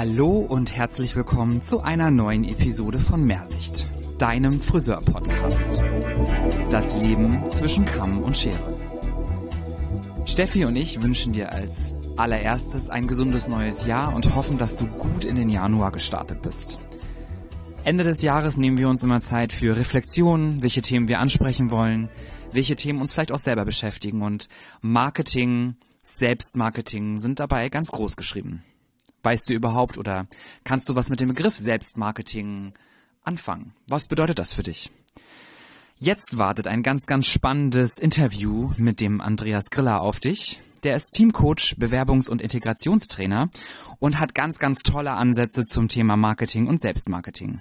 Hallo und herzlich willkommen zu einer neuen Episode von Mehrsicht, deinem Friseur-Podcast. Das Leben zwischen Kamm und Schere. Steffi und ich wünschen dir als allererstes ein gesundes neues Jahr und hoffen, dass du gut in den Januar gestartet bist. Ende des Jahres nehmen wir uns immer Zeit für Reflexionen, welche Themen wir ansprechen wollen, welche Themen uns vielleicht auch selber beschäftigen und Marketing, Selbstmarketing sind dabei ganz groß geschrieben. Weißt du überhaupt oder kannst du was mit dem Begriff Selbstmarketing anfangen? Was bedeutet das für dich? Jetzt wartet ein ganz, ganz spannendes Interview mit dem Andreas Griller auf dich. Der ist Teamcoach, Bewerbungs- und Integrationstrainer und hat ganz, ganz tolle Ansätze zum Thema Marketing und Selbstmarketing.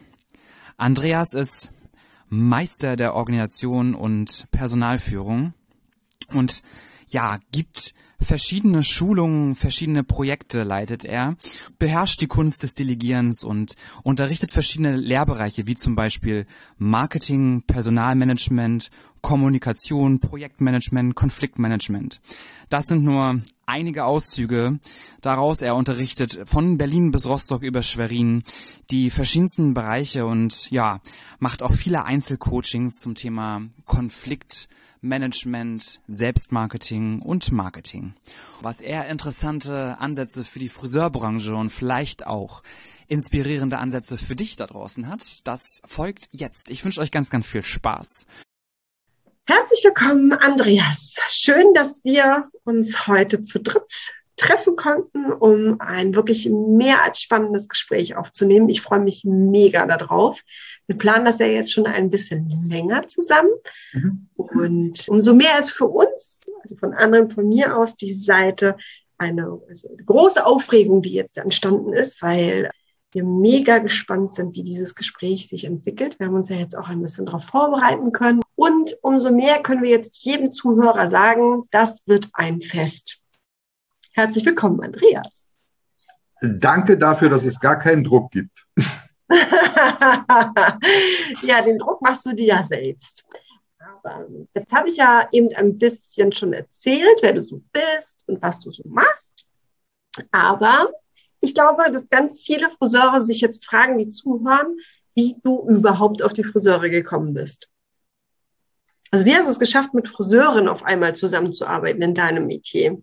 Andreas ist Meister der Organisation und Personalführung und ja, gibt verschiedene Schulungen, verschiedene Projekte leitet er, beherrscht die Kunst des Delegierens und unterrichtet verschiedene Lehrbereiche wie zum Beispiel Marketing, Personalmanagement, Kommunikation, Projektmanagement, Konfliktmanagement. Das sind nur einige Auszüge daraus. Er unterrichtet von Berlin bis Rostock über Schwerin die verschiedensten Bereiche und ja, macht auch viele Einzelcoachings zum Thema Konflikt, Management, Selbstmarketing und Marketing. Was er interessante Ansätze für die Friseurbranche und vielleicht auch inspirierende Ansätze für dich da draußen hat, das folgt jetzt. Ich wünsche euch ganz, ganz viel Spaß. Herzlich willkommen, Andreas. Schön, dass wir uns heute zu dritt treffen konnten, um ein wirklich mehr als spannendes Gespräch aufzunehmen. Ich freue mich mega darauf. Wir planen das ja jetzt schon ein bisschen länger zusammen. Mhm. Und umso mehr ist für uns, also von anderen, von mir aus, die Seite eine, also eine große Aufregung, die jetzt entstanden ist, weil wir mega gespannt sind, wie dieses Gespräch sich entwickelt. Wir haben uns ja jetzt auch ein bisschen darauf vorbereiten können. Und umso mehr können wir jetzt jedem Zuhörer sagen, das wird ein Fest. Herzlich willkommen, Andreas. Danke dafür, dass es gar keinen Druck gibt. ja, den Druck machst du dir ja selbst. Aber jetzt habe ich ja eben ein bisschen schon erzählt, wer du so bist und was du so machst. Aber ich glaube, dass ganz viele Friseure sich jetzt fragen, die zuhören, wie du überhaupt auf die Friseure gekommen bist. Also wie hast du es geschafft, mit Friseuren auf einmal zusammenzuarbeiten in deinem Metier?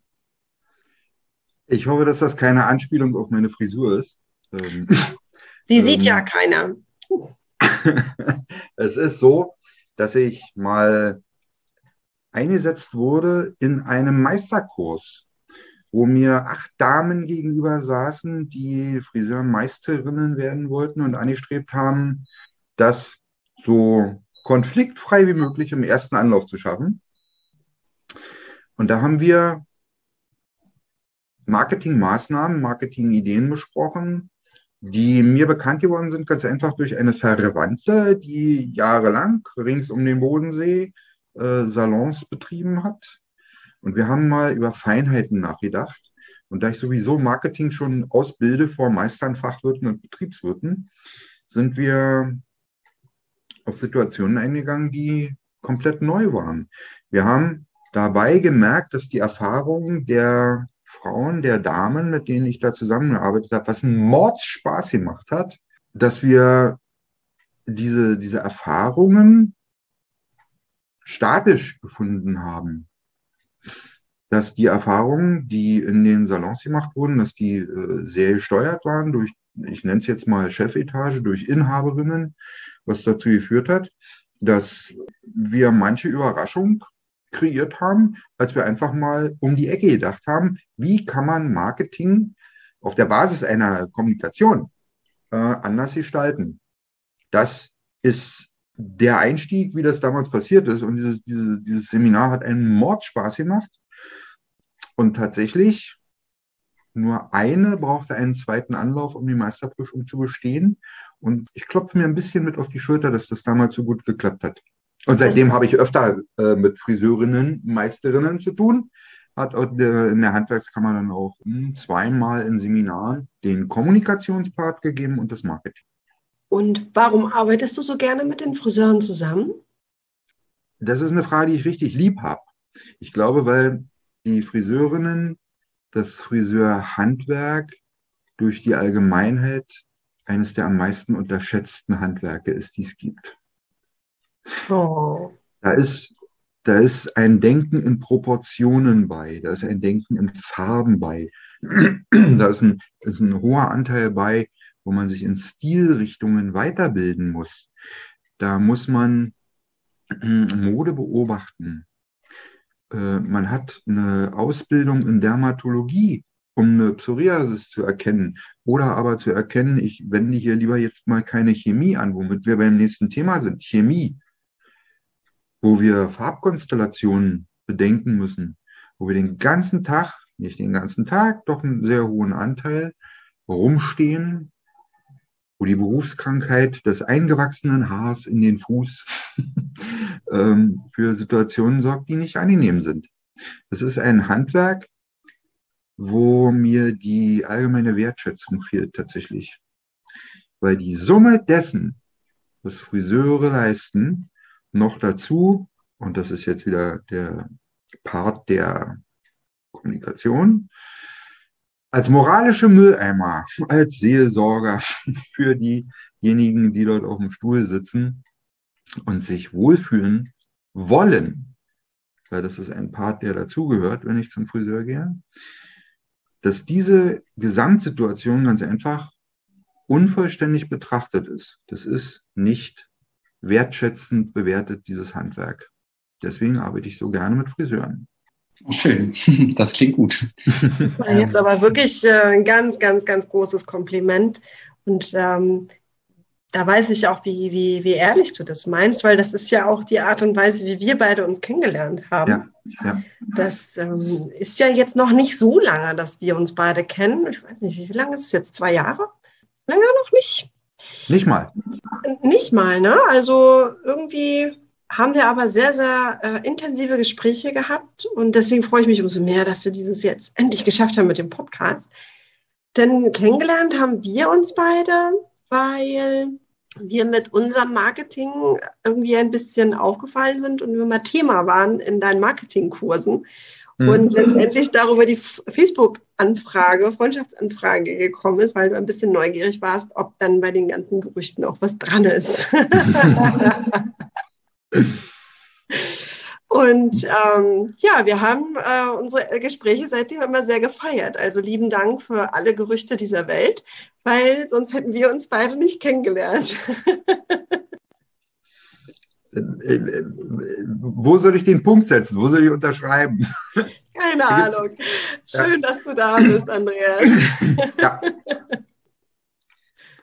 Ich hoffe, dass das keine Anspielung auf meine Frisur ist. Ähm, Sie sieht ähm, ja keiner. es ist so, dass ich mal eingesetzt wurde in einem Meisterkurs, wo mir acht Damen gegenüber saßen, die Friseurmeisterinnen werden wollten und angestrebt haben, das so konfliktfrei wie möglich im ersten Anlauf zu schaffen. Und da haben wir Marketingmaßnahmen, Marketingideen besprochen, die mir bekannt geworden sind, ganz einfach durch eine Verwandte, die jahrelang rings um den Bodensee äh, Salons betrieben hat. Und wir haben mal über Feinheiten nachgedacht. Und da ich sowieso Marketing schon ausbilde vor Meistern, Fachwirten und Betriebswirten, sind wir auf Situationen eingegangen, die komplett neu waren. Wir haben dabei gemerkt, dass die Erfahrungen der Frauen, der Damen, mit denen ich da zusammengearbeitet habe, was einen Mordspaß gemacht hat, dass wir diese, diese Erfahrungen statisch gefunden haben. Dass die Erfahrungen, die in den Salons gemacht wurden, dass die äh, sehr gesteuert waren durch, ich nenne es jetzt mal Chefetage, durch Inhaberinnen, was dazu geführt hat, dass wir manche Überraschung kreiert haben, als wir einfach mal um die Ecke gedacht haben, wie kann man Marketing auf der Basis einer Kommunikation äh, anders gestalten. Das ist der Einstieg, wie das damals passiert ist. Und dieses, dieses, dieses Seminar hat einen Mordspaß gemacht. Und tatsächlich, nur eine brauchte einen zweiten Anlauf, um die Meisterprüfung zu bestehen. Und ich klopfe mir ein bisschen mit auf die Schulter, dass das damals so gut geklappt hat. Und seitdem habe ich öfter äh, mit Friseurinnen, Meisterinnen zu tun. Hat äh, in der Handwerkskammer dann auch hm, zweimal in Seminaren den Kommunikationspart gegeben und das Marketing. Und warum arbeitest du so gerne mit den Friseuren zusammen? Das ist eine Frage, die ich richtig lieb habe. Ich glaube, weil die Friseurinnen das Friseurhandwerk durch die Allgemeinheit eines der am meisten unterschätzten Handwerke ist, die es gibt. Oh. Da ist, da ist ein Denken in Proportionen bei, da ist ein Denken in Farben bei, da ist ein, ist ein hoher Anteil bei, wo man sich in Stilrichtungen weiterbilden muss. Da muss man Mode beobachten. Äh, man hat eine Ausbildung in Dermatologie, um eine Psoriasis zu erkennen. Oder aber zu erkennen, ich wende hier lieber jetzt mal keine Chemie an, womit wir beim nächsten Thema sind. Chemie, wo wir Farbkonstellationen bedenken müssen, wo wir den ganzen Tag, nicht den ganzen Tag, doch einen sehr hohen Anteil rumstehen wo die Berufskrankheit des eingewachsenen Haars in den Fuß ähm, für Situationen sorgt, die nicht angenehm sind. Das ist ein Handwerk, wo mir die allgemeine Wertschätzung fehlt tatsächlich. Weil die Summe dessen, was Friseure leisten, noch dazu, und das ist jetzt wieder der Part der Kommunikation, als moralische Mülleimer, als Seelsorger für diejenigen, die dort auf dem Stuhl sitzen und sich wohlfühlen wollen, weil das ist ein Part, der dazugehört, wenn ich zum Friseur gehe, dass diese Gesamtsituation ganz einfach unvollständig betrachtet ist. Das ist nicht wertschätzend bewertet, dieses Handwerk. Deswegen arbeite ich so gerne mit Friseuren. Schön, das klingt gut. Das war jetzt aber wirklich äh, ein ganz, ganz, ganz großes Kompliment. Und ähm, da weiß ich auch, wie, wie, wie ehrlich du das meinst, weil das ist ja auch die Art und Weise, wie wir beide uns kennengelernt haben. Ja, ja. Das ähm, ist ja jetzt noch nicht so lange, dass wir uns beide kennen. Ich weiß nicht, wie lange ist es jetzt? Zwei Jahre? Länger noch nicht? Nicht mal. Nicht mal, ne? Also irgendwie haben wir aber sehr, sehr äh, intensive Gespräche gehabt und deswegen freue ich mich umso mehr, dass wir dieses jetzt endlich geschafft haben mit dem Podcast. Denn kennengelernt haben wir uns beide, weil wir mit unserem Marketing irgendwie ein bisschen aufgefallen sind und wir mal Thema waren in deinen Marketingkursen. Mhm. Und letztendlich darüber die Facebook-Anfrage, Freundschaftsanfrage gekommen ist, weil du ein bisschen neugierig warst, ob dann bei den ganzen Gerüchten auch was dran ist. Und ähm, ja, wir haben äh, unsere Gespräche seitdem immer sehr gefeiert. Also lieben Dank für alle Gerüchte dieser Welt, weil sonst hätten wir uns beide nicht kennengelernt. Wo soll ich den Punkt setzen? Wo soll ich unterschreiben? Keine Ahnung. Schön, ja. dass du da bist, Andreas. Ja.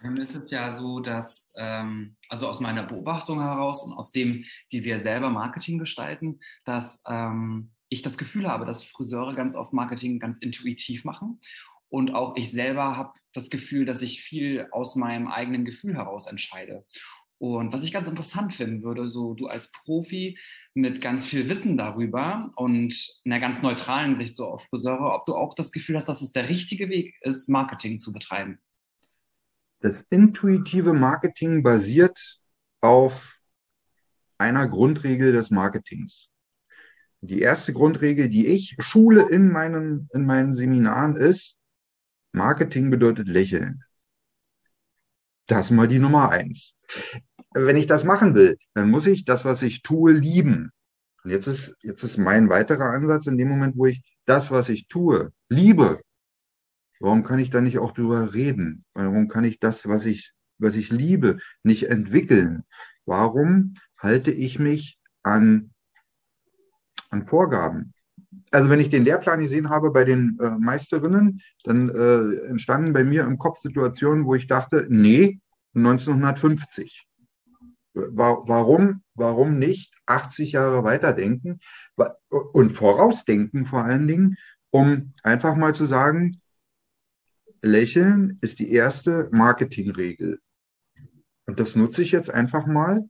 Dann ist es ja so, dass, ähm, also aus meiner Beobachtung heraus und aus dem, wie wir selber Marketing gestalten, dass ähm, ich das Gefühl habe, dass Friseure ganz oft Marketing ganz intuitiv machen. Und auch ich selber habe das Gefühl, dass ich viel aus meinem eigenen Gefühl heraus entscheide. Und was ich ganz interessant finden würde, so du als Profi mit ganz viel Wissen darüber und einer ganz neutralen Sicht so auf Friseure, ob du auch das Gefühl hast, dass es der richtige Weg ist, Marketing zu betreiben. Das intuitive Marketing basiert auf einer Grundregel des Marketings. Die erste Grundregel, die ich schule in meinen, in meinen Seminaren ist, Marketing bedeutet lächeln. Das mal die Nummer eins. Wenn ich das machen will, dann muss ich das, was ich tue, lieben. Und jetzt ist, jetzt ist mein weiterer Ansatz in dem Moment, wo ich das, was ich tue, liebe, Warum kann ich da nicht auch drüber reden? Warum kann ich das, was ich, was ich liebe, nicht entwickeln? Warum halte ich mich an, an Vorgaben? Also wenn ich den Lehrplan gesehen habe bei den äh, Meisterinnen, dann äh, entstanden bei mir im Kopf Situationen, wo ich dachte, nee, 1950. Warum, warum nicht 80 Jahre weiterdenken und vorausdenken vor allen Dingen, um einfach mal zu sagen, Lächeln ist die erste Marketingregel. Und das nutze ich jetzt einfach mal,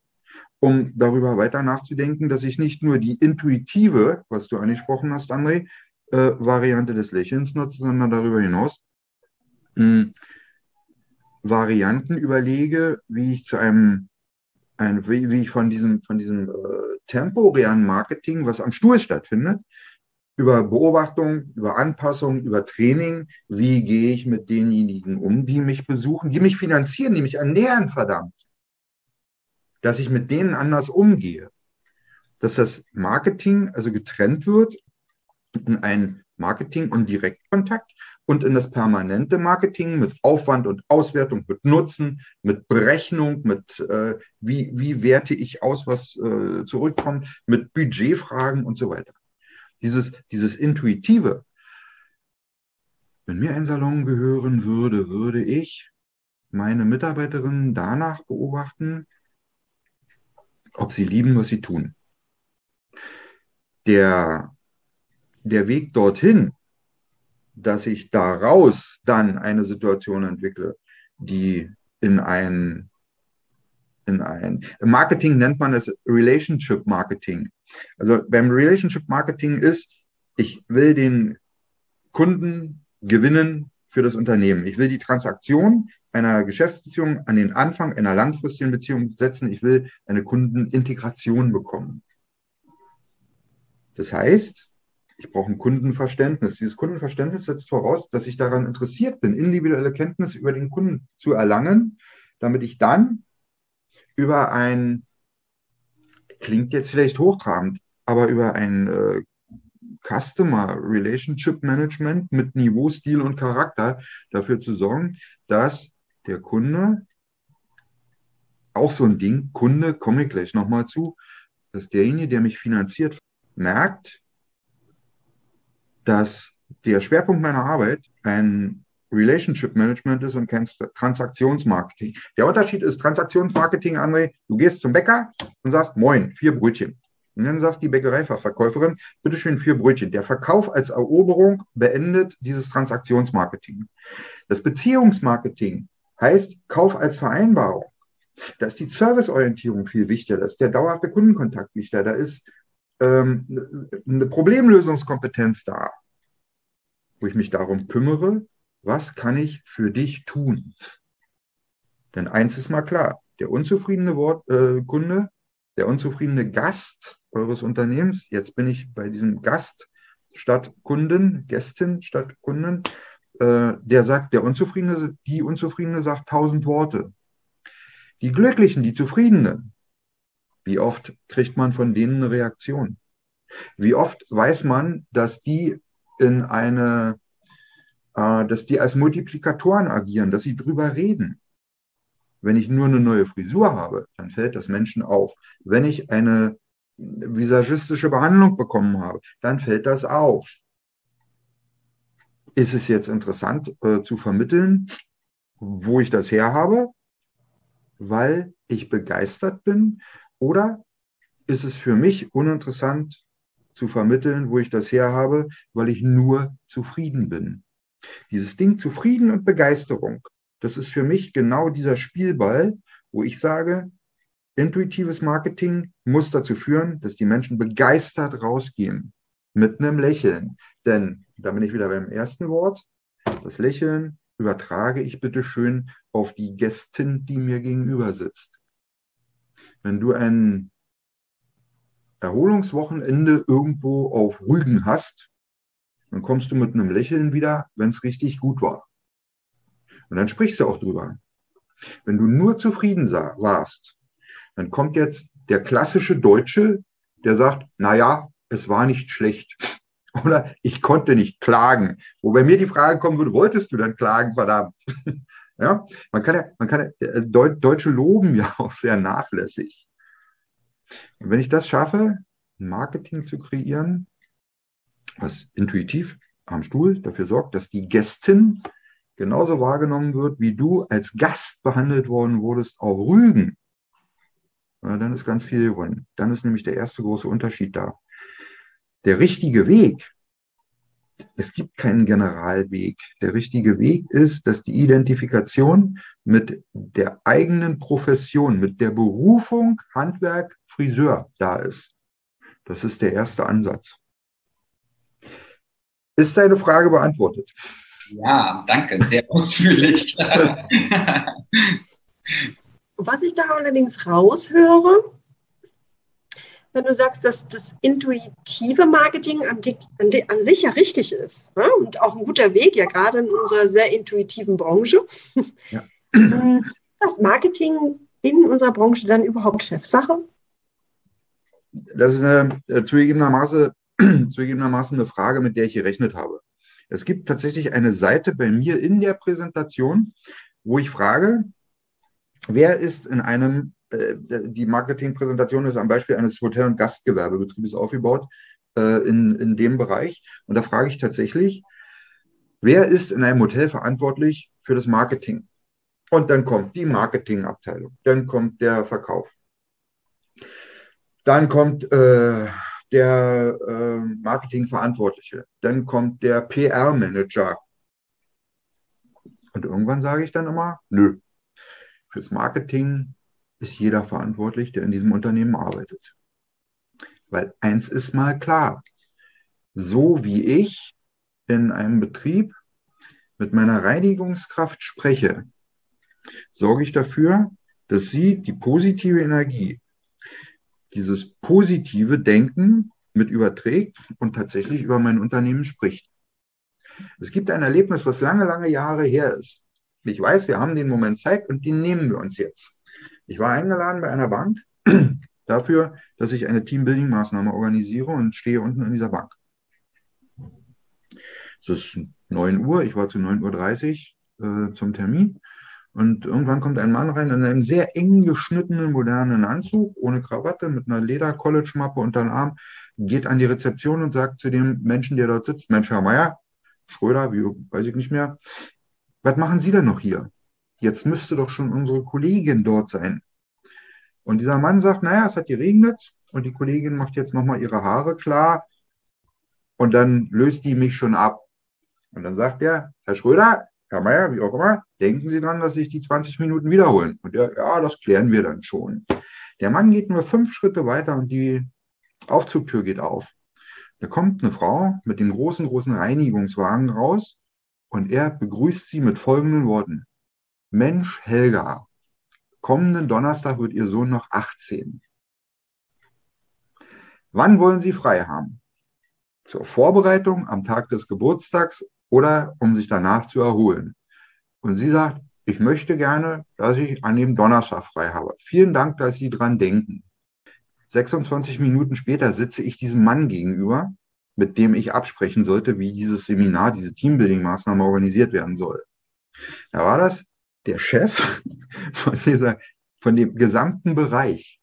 um darüber weiter nachzudenken, dass ich nicht nur die intuitive, was du angesprochen hast, André, äh, Variante des Lächelns nutze, sondern darüber hinaus mh, hm, Varianten überlege, wie ich zu einem, ein, wie, von diesem, von diesem äh, temporären Marketing, was am Stuhl stattfindet, über Beobachtung, über Anpassung, über Training. Wie gehe ich mit denjenigen um, die mich besuchen, die mich finanzieren, die mich ernähren, verdammt. Dass ich mit denen anders umgehe. Dass das Marketing also getrennt wird in ein Marketing und Direktkontakt und in das permanente Marketing mit Aufwand und Auswertung, mit Nutzen, mit Berechnung, mit äh, wie, wie werte ich aus, was äh, zurückkommt, mit Budgetfragen und so weiter dieses, dieses Intuitive. Wenn mir ein Salon gehören würde, würde ich meine Mitarbeiterinnen danach beobachten, ob sie lieben, was sie tun. Der, der Weg dorthin, dass ich daraus dann eine Situation entwickle, die in ein, in ein, Marketing nennt man es Relationship Marketing. Also beim Relationship Marketing ist, ich will den Kunden gewinnen für das Unternehmen. Ich will die Transaktion einer Geschäftsbeziehung an den Anfang einer langfristigen Beziehung setzen. Ich will eine Kundenintegration bekommen. Das heißt, ich brauche ein Kundenverständnis. Dieses Kundenverständnis setzt voraus, dass ich daran interessiert bin, individuelle Kenntnisse über den Kunden zu erlangen, damit ich dann über ein klingt jetzt vielleicht hochtrabend, aber über ein äh, Customer Relationship Management mit Niveau, Stil und Charakter dafür zu sorgen, dass der Kunde, auch so ein Ding, Kunde, komme ich gleich nochmal zu, dass derjenige, der mich finanziert, merkt, dass der Schwerpunkt meiner Arbeit ein Relationship Management ist und kein Transaktionsmarketing. Der Unterschied ist Transaktionsmarketing, André, du gehst zum Bäcker und sagst, moin, vier Brötchen. Und dann sagst die Bäckereifachverkäuferin, bitteschön vier Brötchen. Der Verkauf als Eroberung beendet dieses Transaktionsmarketing. Das Beziehungsmarketing heißt Kauf als Vereinbarung. Da ist die Serviceorientierung viel wichtiger, da ist der dauerhafte Kundenkontakt wichtiger, da ist ähm, eine Problemlösungskompetenz da, wo ich mich darum kümmere, was kann ich für dich tun? Denn eins ist mal klar, der unzufriedene Wort, äh, Kunde, der unzufriedene Gast eures Unternehmens, jetzt bin ich bei diesem Gast statt Kunden, Gästin statt Kunden, äh, der sagt, der Unzufriedene, die Unzufriedene sagt tausend Worte. Die Glücklichen, die Zufriedenen, wie oft kriegt man von denen eine Reaktion? Wie oft weiß man, dass die in eine äh, dass die als Multiplikatoren agieren, dass sie drüber reden. Wenn ich nur eine neue Frisur habe, dann fällt das Menschen auf. Wenn ich eine visagistische Behandlung bekommen habe, dann fällt das auf. Ist es jetzt interessant äh, zu vermitteln, wo ich das her habe, weil ich begeistert bin? Oder ist es für mich uninteressant zu vermitteln, wo ich das her habe, weil ich nur zufrieden bin? Dieses Ding Zufrieden und Begeisterung, das ist für mich genau dieser Spielball, wo ich sage, intuitives Marketing muss dazu führen, dass die Menschen begeistert rausgehen mit einem Lächeln. Denn da bin ich wieder beim ersten Wort. Das Lächeln übertrage ich bitte schön auf die Gästin, die mir gegenüber sitzt. Wenn du ein Erholungswochenende irgendwo auf Rügen hast, dann kommst du mit einem Lächeln wieder, wenn es richtig gut war. Und dann sprichst du auch drüber. Wenn du nur zufrieden warst, dann kommt jetzt der klassische Deutsche, der sagt, na ja, es war nicht schlecht. Oder ich konnte nicht klagen. Wo bei mir die Frage kommen würde, wolltest du dann klagen, verdammt? Ja, man kann ja, man kann ja, äh, Deutsche loben ja auch sehr nachlässig. Und wenn ich das schaffe, Marketing zu kreieren, was intuitiv am Stuhl dafür sorgt, dass die Gästin genauso wahrgenommen wird, wie du als Gast behandelt worden wurdest auf Rügen. Ja, dann ist ganz viel gewonnen. Dann ist nämlich der erste große Unterschied da. Der richtige Weg, es gibt keinen Generalweg. Der richtige Weg ist, dass die Identifikation mit der eigenen Profession, mit der Berufung Handwerk Friseur da ist. Das ist der erste Ansatz. Ist deine Frage beantwortet? Ja, danke, sehr ausführlich. Was ich da allerdings raushöre, wenn du sagst, dass das intuitive Marketing an, die, an, die, an sich ja richtig ist ne? und auch ein guter Weg, ja gerade in unserer sehr intuitiven Branche. Ja. Das Marketing in unserer Branche dann überhaupt Chefsache? Das ist eine, äh, zugegebenermaßen, zugegebenermaßen eine Frage, mit der ich gerechnet habe. Es gibt tatsächlich eine Seite bei mir in der Präsentation, wo ich frage, wer ist in einem, äh, die Marketingpräsentation ist am Beispiel eines Hotel- und Gastgewerbebetriebes aufgebaut, äh, in, in dem Bereich. Und da frage ich tatsächlich, wer ist in einem Hotel verantwortlich für das Marketing? Und dann kommt die Marketingabteilung, dann kommt der Verkauf. Dann kommt äh, der äh, Marketingverantwortliche, dann kommt der PR-Manager. Und irgendwann sage ich dann immer, nö, fürs Marketing ist jeder verantwortlich, der in diesem Unternehmen arbeitet. Weil eins ist mal klar, so wie ich in einem Betrieb mit meiner Reinigungskraft spreche, sorge ich dafür, dass sie die positive Energie, dieses positive Denken mit überträgt und tatsächlich über mein Unternehmen spricht. Es gibt ein Erlebnis, was lange, lange Jahre her ist. Ich weiß, wir haben den Moment Zeit und den nehmen wir uns jetzt. Ich war eingeladen bei einer Bank dafür, dass ich eine Teambuilding-Maßnahme organisiere und stehe unten in dieser Bank. Es ist 9 Uhr, ich war zu 9.30 Uhr äh, zum Termin und irgendwann kommt ein Mann rein in einem sehr eng geschnittenen, modernen Anzug, ohne Krawatte, mit einer Leder-College-Mappe unter dem Arm, geht an die Rezeption und sagt zu dem Menschen, der dort sitzt, Mensch, Herr Meier, Schröder, wie, weiß ich nicht mehr, was machen Sie denn noch hier? Jetzt müsste doch schon unsere Kollegin dort sein. Und dieser Mann sagt, naja, es hat geregnet und die Kollegin macht jetzt nochmal ihre Haare klar und dann löst die mich schon ab. Und dann sagt er, Herr Schröder, Herr Meier, wie auch immer, denken Sie dran, dass sich die 20 Minuten wiederholen. Und er, ja, das klären wir dann schon. Der Mann geht nur fünf Schritte weiter und die Aufzugtür geht auf. Da kommt eine Frau mit dem großen, großen Reinigungswagen raus und er begrüßt sie mit folgenden Worten. Mensch, Helga, kommenden Donnerstag wird Ihr Sohn noch 18. Wann wollen Sie frei haben? Zur Vorbereitung am Tag des Geburtstags oder um sich danach zu erholen. Und sie sagt, ich möchte gerne, dass ich an dem Donnerstag frei habe. Vielen Dank, dass Sie dran denken. 26 Minuten später sitze ich diesem Mann gegenüber, mit dem ich absprechen sollte, wie dieses Seminar, diese Teambuilding-Maßnahme organisiert werden soll. Da war das der Chef von dieser, von dem gesamten Bereich.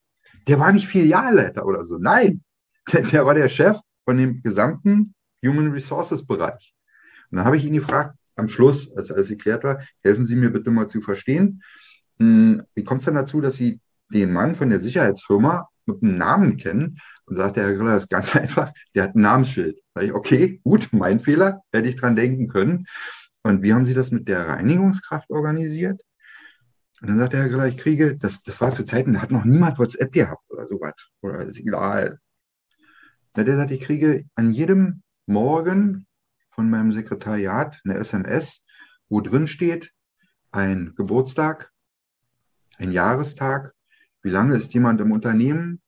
Der war nicht Filialleiter oder so. Nein, der, der war der Chef von dem gesamten Human Resources Bereich. Und dann habe ich ihn gefragt, am Schluss, als alles geklärt war, helfen Sie mir bitte mal zu verstehen, hm, wie kommt es denn dazu, dass Sie den Mann von der Sicherheitsfirma mit einem Namen kennen? Und sagt der Herr Griller, das ist ganz einfach, der hat ein Namensschild. Da ich, okay, gut, mein Fehler, hätte ich dran denken können. Und wie haben Sie das mit der Reinigungskraft organisiert? Und dann sagt der Herr Griller, ich kriege, das, das war zu Zeiten, da hat noch niemand WhatsApp gehabt oder sowas. Oder ist egal. Der sagt, ich kriege an jedem Morgen von meinem Sekretariat eine SMS, wo drin steht, ein Geburtstag, ein Jahrestag, wie lange ist jemand im Unternehmen,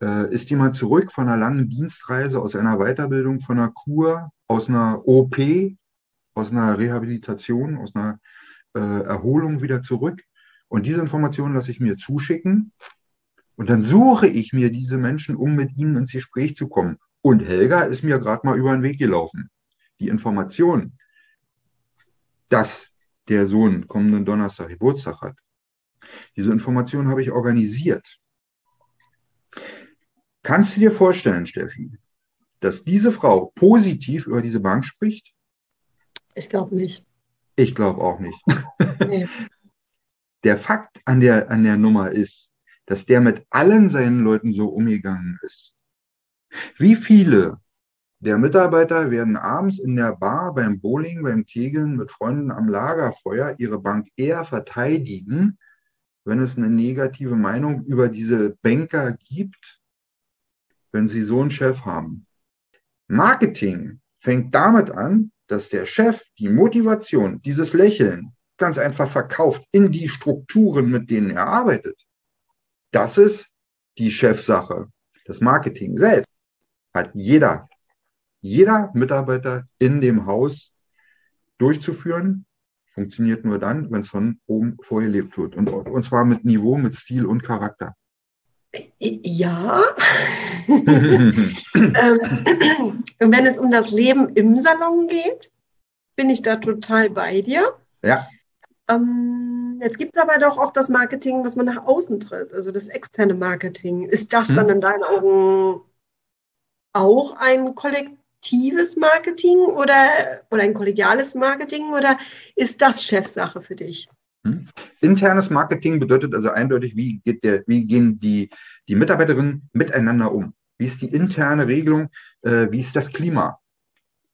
äh, ist jemand zurück von einer langen Dienstreise, aus einer Weiterbildung, von einer Kur, aus einer OP, aus einer Rehabilitation, aus einer äh, Erholung wieder zurück. Und diese Informationen lasse ich mir zuschicken. Und dann suche ich mir diese Menschen, um mit ihnen ins Gespräch zu kommen. Und Helga ist mir gerade mal über den Weg gelaufen die Information, dass der Sohn kommenden Donnerstag Geburtstag hat, diese Information habe ich organisiert. Kannst du dir vorstellen, Steffi, dass diese Frau positiv über diese Bank spricht? Ich glaube nicht. Ich glaube auch nicht. Nee. Der Fakt an der, an der Nummer ist, dass der mit allen seinen Leuten so umgegangen ist. Wie viele der Mitarbeiter werden abends in der Bar, beim Bowling, beim Kegeln mit Freunden am Lagerfeuer ihre Bank eher verteidigen, wenn es eine negative Meinung über diese Banker gibt, wenn sie so einen Chef haben. Marketing fängt damit an, dass der Chef die Motivation, dieses Lächeln ganz einfach verkauft in die Strukturen, mit denen er arbeitet. Das ist die Chefsache. Das Marketing selbst hat jeder, jeder Mitarbeiter in dem Haus durchzuführen. Funktioniert nur dann, wenn es von oben vorgelebt wird. Und, und zwar mit Niveau, mit Stil und Charakter. Ja. ähm, wenn es um das Leben im Salon geht, bin ich da total bei dir. Ja. Ähm, jetzt gibt es aber doch auch das Marketing, was man nach außen tritt, also das externe Marketing. Ist das hm. dann in deinen Augen auch ein kollektives Marketing oder, oder ein kollegiales Marketing oder ist das Chefsache für dich? Hm. Internes Marketing bedeutet also eindeutig, wie, geht der, wie gehen die, die Mitarbeiterinnen miteinander um? Wie ist die interne Regelung? Äh, wie ist das Klima?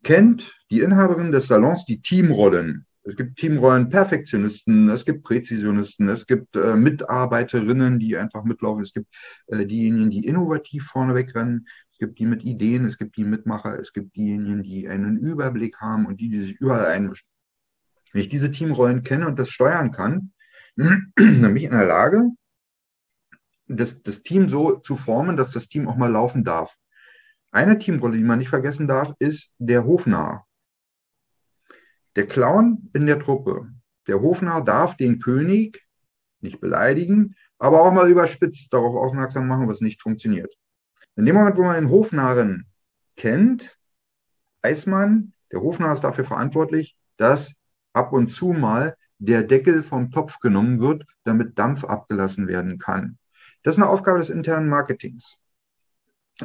Kennt die Inhaberin des Salons die Teamrollen? Es gibt Teamrollen Perfektionisten, es gibt Präzisionisten, es gibt äh, Mitarbeiterinnen, die einfach mitlaufen, es gibt äh, diejenigen, die innovativ vorneweg rennen, es gibt die mit Ideen, es gibt die Mitmacher, es gibt diejenigen, die einen Überblick haben und die, die sich überall einmischen. Wenn ich diese Teamrollen kenne und das steuern kann, dann bin ich in der Lage, das, das Team so zu formen, dass das Team auch mal laufen darf. Eine Teamrolle, die man nicht vergessen darf, ist der Hofnarr. Der Clown in der Truppe. Der Hofnarr darf den König nicht beleidigen, aber auch mal überspitzt darauf aufmerksam machen, was nicht funktioniert. In dem Moment, wo man den Hofnarren kennt, weiß man, der Hofnarr ist dafür verantwortlich, dass ab und zu mal der Deckel vom Topf genommen wird, damit Dampf abgelassen werden kann. Das ist eine Aufgabe des internen Marketings.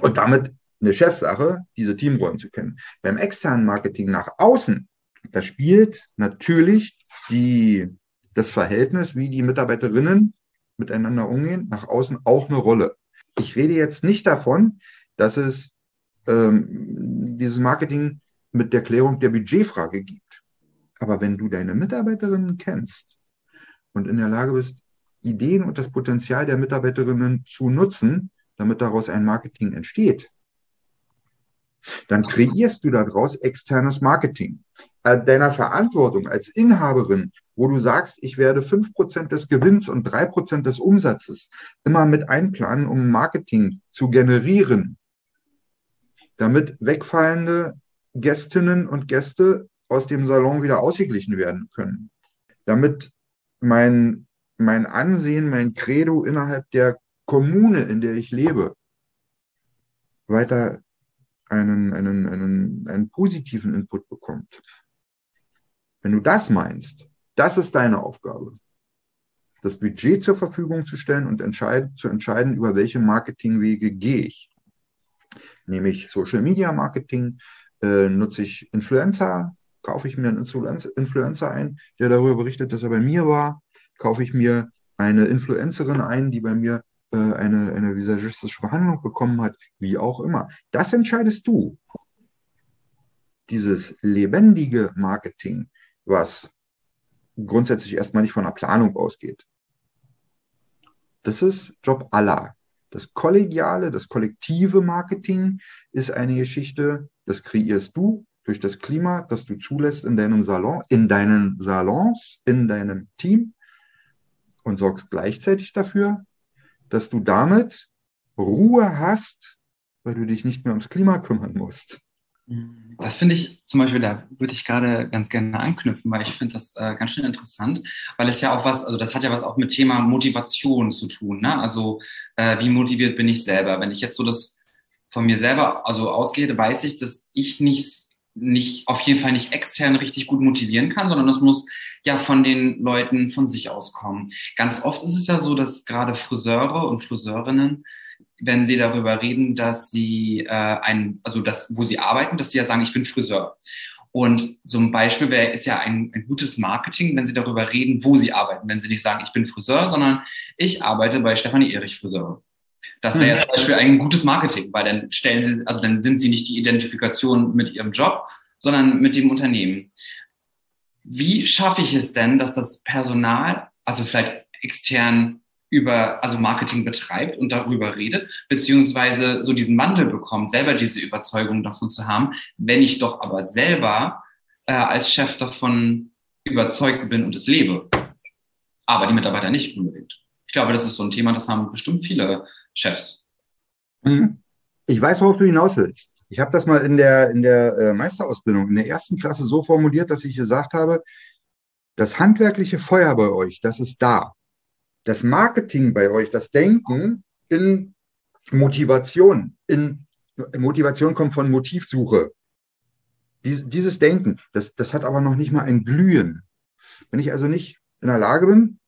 Und damit eine Chefsache, diese Teamrollen zu kennen. Beim externen Marketing nach außen, da spielt natürlich die, das Verhältnis, wie die Mitarbeiterinnen miteinander umgehen, nach außen auch eine Rolle. Ich rede jetzt nicht davon, dass es ähm, dieses Marketing mit der Klärung der Budgetfrage gibt. Aber wenn du deine Mitarbeiterinnen kennst und in der Lage bist, Ideen und das Potenzial der Mitarbeiterinnen zu nutzen, damit daraus ein Marketing entsteht, dann kreierst du daraus externes Marketing. Äh, deiner Verantwortung als Inhaberin, wo du sagst, ich werde fünf Prozent des Gewinns und drei Prozent des Umsatzes immer mit einplanen, um Marketing zu generieren, damit wegfallende Gästinnen und Gäste aus dem Salon wieder ausgeglichen werden können. Damit mein, mein Ansehen, mein Credo innerhalb der Kommune, in der ich lebe, weiter einen, einen, einen, einen positiven Input bekommt. Wenn du das meinst, das ist deine Aufgabe. Das Budget zur Verfügung zu stellen und entscheid, zu entscheiden, über welche Marketingwege gehe ich. Nehme ich Social Media Marketing, äh, nutze ich Influencer kaufe ich mir einen Influencer ein, der darüber berichtet, dass er bei mir war, kaufe ich mir eine Influencerin ein, die bei mir äh, eine, eine visagistische Behandlung bekommen hat, wie auch immer. Das entscheidest du. Dieses lebendige Marketing, was grundsätzlich erstmal nicht von einer Planung ausgeht. Das ist Job aller. Das kollegiale, das kollektive Marketing ist eine Geschichte, das kreierst du, durch das Klima, das du zulässt in deinem Salon, in deinen Salons, in deinem Team und sorgst gleichzeitig dafür, dass du damit Ruhe hast, weil du dich nicht mehr ums Klima kümmern musst. Das finde ich zum Beispiel, da würde ich gerade ganz gerne anknüpfen, weil ich finde das äh, ganz schön interessant, weil es ja auch was, also das hat ja was auch mit Thema Motivation zu tun. Ne? Also äh, wie motiviert bin ich selber? Wenn ich jetzt so das von mir selber also ausgehe, weiß ich, dass ich nicht nicht, auf jeden Fall nicht extern richtig gut motivieren kann, sondern das muss ja von den Leuten von sich aus kommen. Ganz oft ist es ja so, dass gerade Friseure und Friseurinnen, wenn sie darüber reden, dass sie äh, ein, also das, wo sie arbeiten, dass sie ja sagen, ich bin Friseur. Und ein Beispiel wäre, ist ja ein, ein gutes Marketing, wenn sie darüber reden, wo sie arbeiten. Wenn sie nicht sagen, ich bin Friseur, sondern ich arbeite bei Stefanie Erich Friseur. Das wäre mhm. zum Beispiel ein gutes Marketing, weil dann stellen sie, also dann sind sie nicht die Identifikation mit ihrem Job, sondern mit dem Unternehmen. Wie schaffe ich es denn, dass das Personal, also vielleicht extern über, also Marketing betreibt und darüber redet, beziehungsweise so diesen Wandel bekommt, selber diese Überzeugung davon zu haben, wenn ich doch aber selber äh, als Chef davon überzeugt bin und es lebe. Aber die Mitarbeiter nicht unbedingt. Ich glaube, das ist so ein Thema, das haben bestimmt viele Chefs. Mhm. Ich weiß, worauf du hinaus willst. Ich habe das mal in der, in der äh, Meisterausbildung in der ersten Klasse so formuliert, dass ich gesagt habe, das handwerkliche Feuer bei euch, das ist da. Das Marketing bei euch, das Denken in Motivation, in Motivation kommt von Motivsuche. Dies, dieses Denken, das, das hat aber noch nicht mal ein Glühen. Wenn ich also nicht in der Lage bin,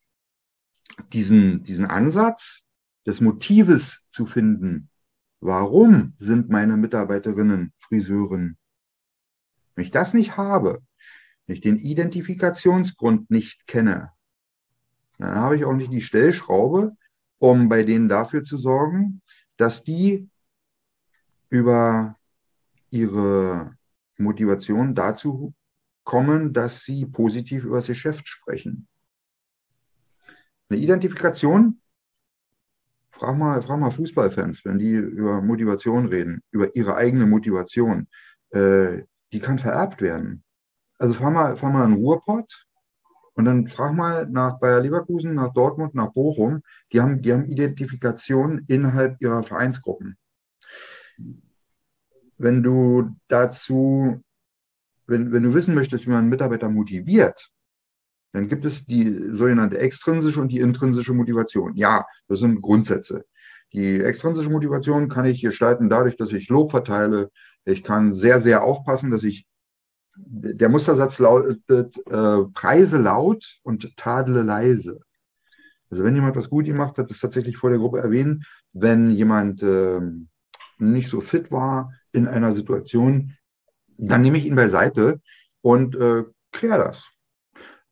diesen, diesen Ansatz des Motives zu finden, warum sind meine Mitarbeiterinnen Friseuren? Wenn ich das nicht habe, wenn ich den Identifikationsgrund nicht kenne, dann habe ich auch nicht die Stellschraube, um bei denen dafür zu sorgen, dass die über ihre Motivation dazu kommen, dass sie positiv über das Geschäft sprechen. Eine Identifikation, frag mal, frag mal Fußballfans, wenn die über Motivation reden, über ihre eigene Motivation, äh, die kann vererbt werden. Also fahr mal, fahr mal in Ruhrpott und dann frag mal nach Bayer Leverkusen, nach Dortmund, nach Bochum. Die haben, die haben Identifikation innerhalb ihrer Vereinsgruppen. Wenn du dazu, wenn, wenn du wissen möchtest, wie man einen Mitarbeiter motiviert, dann gibt es die sogenannte extrinsische und die intrinsische Motivation. Ja, das sind Grundsätze. Die extrinsische Motivation kann ich gestalten dadurch, dass ich Lob verteile. Ich kann sehr, sehr aufpassen, dass ich der Mustersatz lautet, äh, preise laut und tadle leise. Also wenn jemand was gut gemacht hat, das tatsächlich vor der Gruppe erwähnen. Wenn jemand äh, nicht so fit war in einer Situation, dann nehme ich ihn beiseite und äh, kläre das,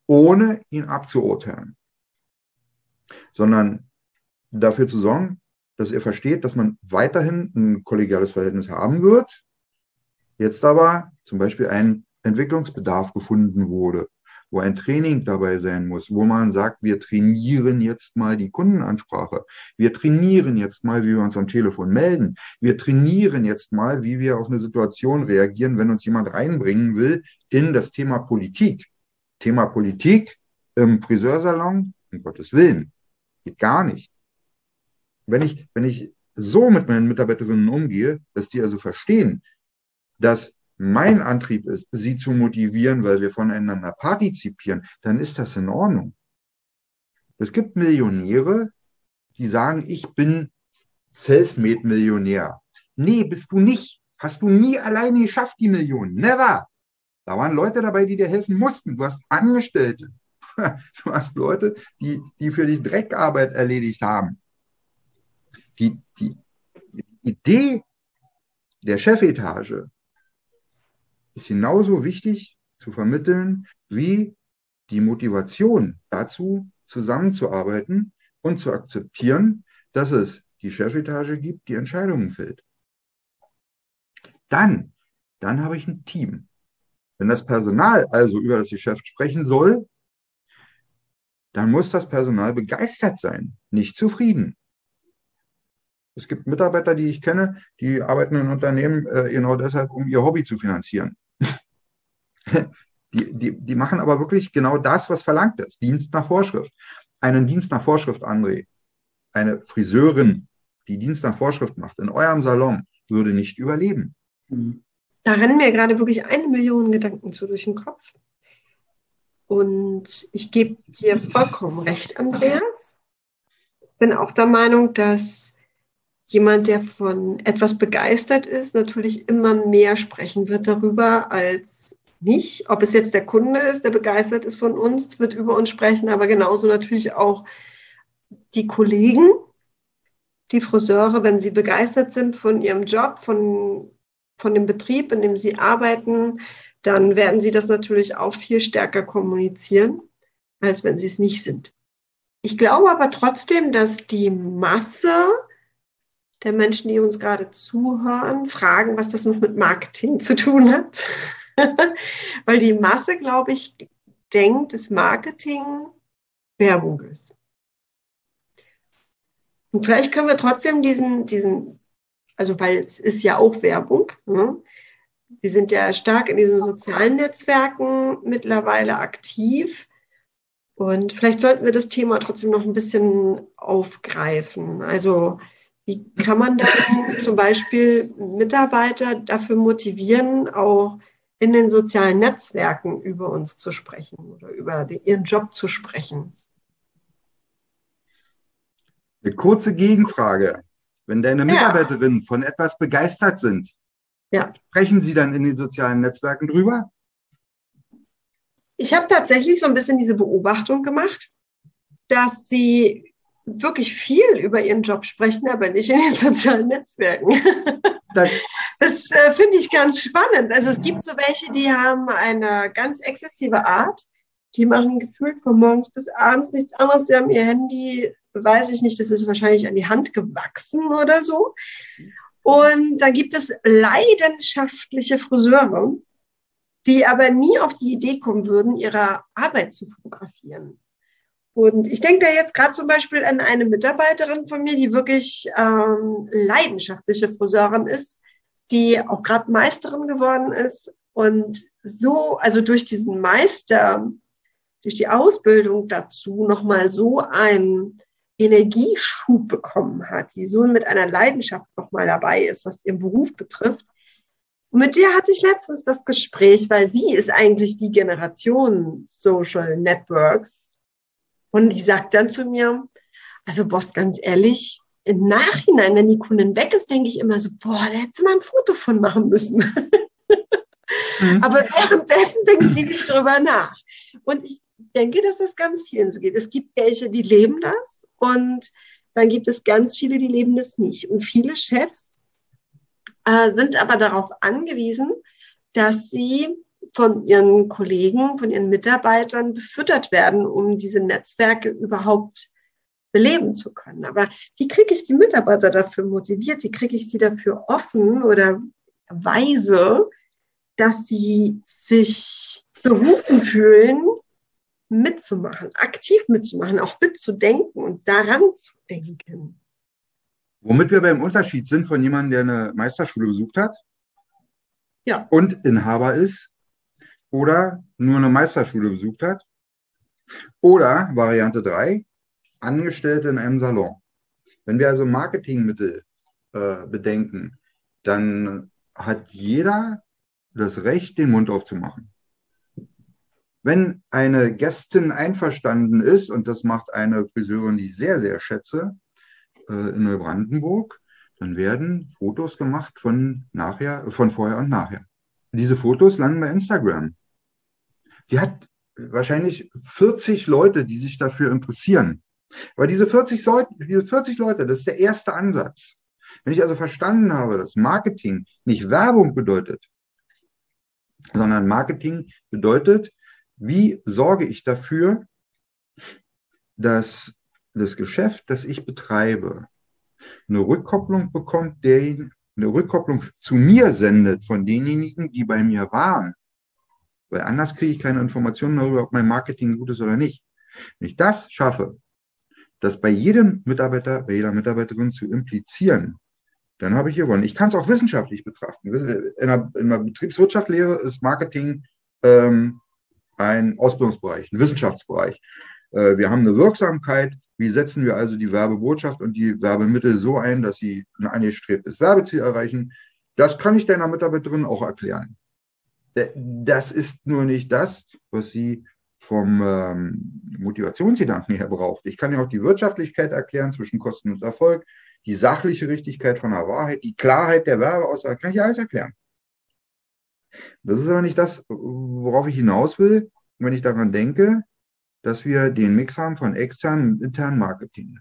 ohne ihn abzuurteilen, sondern dafür zu sorgen, dass er versteht, dass man weiterhin ein kollegiales Verhältnis haben wird, jetzt aber zum Beispiel ein Entwicklungsbedarf gefunden wurde, wo ein Training dabei sein muss, wo man sagt, wir trainieren jetzt mal die Kundenansprache, wir trainieren jetzt mal, wie wir uns am Telefon melden, wir trainieren jetzt mal, wie wir auf eine Situation reagieren, wenn uns jemand reinbringen will in das Thema Politik. Thema Politik im Friseursalon, um Gottes Willen, geht gar nicht. Wenn ich, wenn ich so mit meinen Mitarbeiterinnen umgehe, dass die also verstehen, dass mein Antrieb ist, sie zu motivieren, weil wir voneinander partizipieren, dann ist das in Ordnung. Es gibt Millionäre, die sagen, ich bin Selfmade-Millionär. Nee, bist du nicht. Hast du nie alleine geschafft, die Millionen. Never. Da waren Leute dabei, die dir helfen mussten. Du hast Angestellte. Du hast Leute, die, die für dich Dreckarbeit erledigt haben. Die, die, Idee der Chefetage ist genauso wichtig zu vermitteln wie die Motivation dazu, zusammenzuarbeiten und zu akzeptieren, dass es die Chefetage gibt, die Entscheidungen fällt. Dann, dann habe ich ein Team. Wenn das Personal also über das Geschäft sprechen soll, dann muss das Personal begeistert sein, nicht zufrieden. Es gibt Mitarbeiter, die ich kenne, die arbeiten in Unternehmen äh, genau deshalb, um ihr Hobby zu finanzieren. Die, die, die machen aber wirklich genau das, was verlangt ist. Dienst nach Vorschrift. Einen Dienst nach Vorschrift, André. Eine Friseurin, die Dienst nach Vorschrift macht, in eurem Salon, würde nicht überleben. Da rennen mir gerade wirklich eine Million Gedanken zu durch den Kopf. Und ich gebe dir vollkommen recht, Andreas. Ich bin auch der Meinung, dass jemand, der von etwas begeistert ist, natürlich immer mehr sprechen wird darüber als nicht. Ob es jetzt der Kunde ist, der begeistert ist von uns, wird über uns sprechen, aber genauso natürlich auch die Kollegen, die Friseure, wenn sie begeistert sind von ihrem Job, von, von dem Betrieb, in dem sie arbeiten, dann werden sie das natürlich auch viel stärker kommunizieren, als wenn sie es nicht sind. Ich glaube aber trotzdem, dass die Masse der Menschen, die uns gerade zuhören, fragen, was das noch mit Marketing zu tun hat. Weil die Masse, glaube ich, denkt, dass Marketing Werbung ist. Und vielleicht können wir trotzdem diesen, diesen, also weil es ist ja auch Werbung. Ne? Wir sind ja stark in diesen sozialen Netzwerken mittlerweile aktiv. Und vielleicht sollten wir das Thema trotzdem noch ein bisschen aufgreifen. Also Wie kann man dann zum Beispiel Mitarbeiter dafür motivieren, auch in den sozialen Netzwerken über uns zu sprechen oder über den, ihren Job zu sprechen? Eine kurze Gegenfrage. Wenn deine Mitarbeiterinnen ja. von etwas begeistert sind, ja. sprechen sie dann in den sozialen Netzwerken drüber? Ich habe tatsächlich so ein bisschen diese Beobachtung gemacht, dass sie wirklich viel über ihren Job sprechen, aber nicht in den sozialen Netzwerken. Das, das äh, finde ich ganz spannend. Also es gibt so welche, die haben eine ganz exzessive Art. Die machen gefühlt von morgens bis abends nichts anderes. Die haben ihr Handy, weiß ich nicht, das ist wahrscheinlich an die Hand gewachsen oder so. Und dann gibt es leidenschaftliche Friseure, die aber nie auf die Idee kommen würden, ihre Arbeit zu fotografieren. Und ich denke da jetzt gerade zum Beispiel an eine Mitarbeiterin von mir, die wirklich ähm, leidenschaftliche Friseurin ist, die auch gerade Meisterin geworden ist und so, also durch diesen Meister, durch die Ausbildung dazu nochmal so einen Energieschub bekommen hat, die so mit einer Leidenschaft nochmal dabei ist, was ihren Beruf betrifft. Und mit der hatte ich letztens das Gespräch, weil sie ist eigentlich die Generation Social Networks, und die sagt dann zu mir, also Boss, ganz ehrlich, im Nachhinein, wenn die Kundin weg ist, denke ich immer so, boah, da hätte mal ein Foto von machen müssen. Mhm. Aber währenddessen denken sie nicht drüber nach. Und ich denke, dass das ganz vielen so geht. Es gibt welche, die leben das und dann gibt es ganz viele, die leben das nicht. Und viele Chefs äh, sind aber darauf angewiesen, dass sie von ihren Kollegen, von ihren Mitarbeitern befüttert werden, um diese Netzwerke überhaupt beleben zu können. Aber wie kriege ich die Mitarbeiter dafür motiviert? Wie kriege ich sie dafür offen oder weise, dass sie sich berufen fühlen, mitzumachen, aktiv mitzumachen, auch mitzudenken und daran zu denken? Womit wir beim Unterschied sind von jemandem, der eine Meisterschule besucht hat ja. und Inhaber ist oder nur eine Meisterschule besucht hat. Oder Variante 3, Angestellte in einem Salon. Wenn wir also Marketingmittel äh, bedenken, dann hat jeder das Recht, den Mund aufzumachen. Wenn eine Gästin einverstanden ist, und das macht eine Friseurin, die ich sehr, sehr schätze, äh, in Neubrandenburg, dann werden Fotos gemacht von nachher, von vorher und nachher. Diese Fotos landen bei Instagram. Die hat wahrscheinlich 40 Leute, die sich dafür interessieren. Aber diese 40, diese 40 Leute, das ist der erste Ansatz. Wenn ich also verstanden habe, dass Marketing nicht Werbung bedeutet, sondern Marketing bedeutet, wie sorge ich dafür, dass das Geschäft, das ich betreibe, eine Rückkopplung bekommt, der eine Rückkopplung zu mir sendet von denjenigen, die bei mir waren weil anders kriege ich keine Informationen darüber, ob mein Marketing gut ist oder nicht. Wenn ich das schaffe, das bei jedem Mitarbeiter, bei jeder Mitarbeiterin zu implizieren, dann habe ich gewonnen. Ich kann es auch wissenschaftlich betrachten. In der, Betriebswirtschaftslehre ist Marketing ähm, ein Ausbildungsbereich, ein Wissenschaftsbereich. Äh, wir haben eine Wirksamkeit. Wie setzen wir also die Werbebotschaft und die Werbemittel so ein, dass sie ein angestrebtes Werbeziel erreichen? Das kann ich deiner Mitarbeiterin auch erklären. Das ist nur nicht das, was sie vom ähm, Motivationsgedanken her braucht. Ich kann ja auch die Wirtschaftlichkeit erklären zwischen Kosten und Erfolg, die sachliche Richtigkeit von der Wahrheit, die Klarheit der Werbeaussage, kann ich alles erklären. Das ist aber nicht das, worauf ich hinaus will, wenn ich daran denke, dass wir den Mix haben von externen und internen Marketing.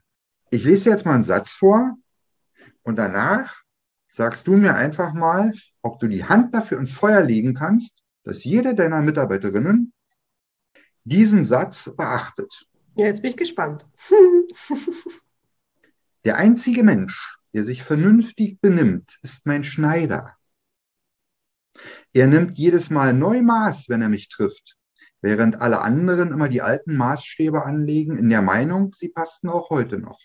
Ich lese jetzt mal einen Satz vor und danach sagst du mir einfach mal, ob du die Hand dafür ins Feuer legen kannst, dass jede deiner Mitarbeiterinnen diesen Satz beachtet. Ja, jetzt bin ich gespannt. der einzige Mensch, der sich vernünftig benimmt, ist mein Schneider. Er nimmt jedes Mal neu Maß, wenn er mich trifft, während alle anderen immer die alten Maßstäbe anlegen, in der Meinung, sie passten auch heute noch.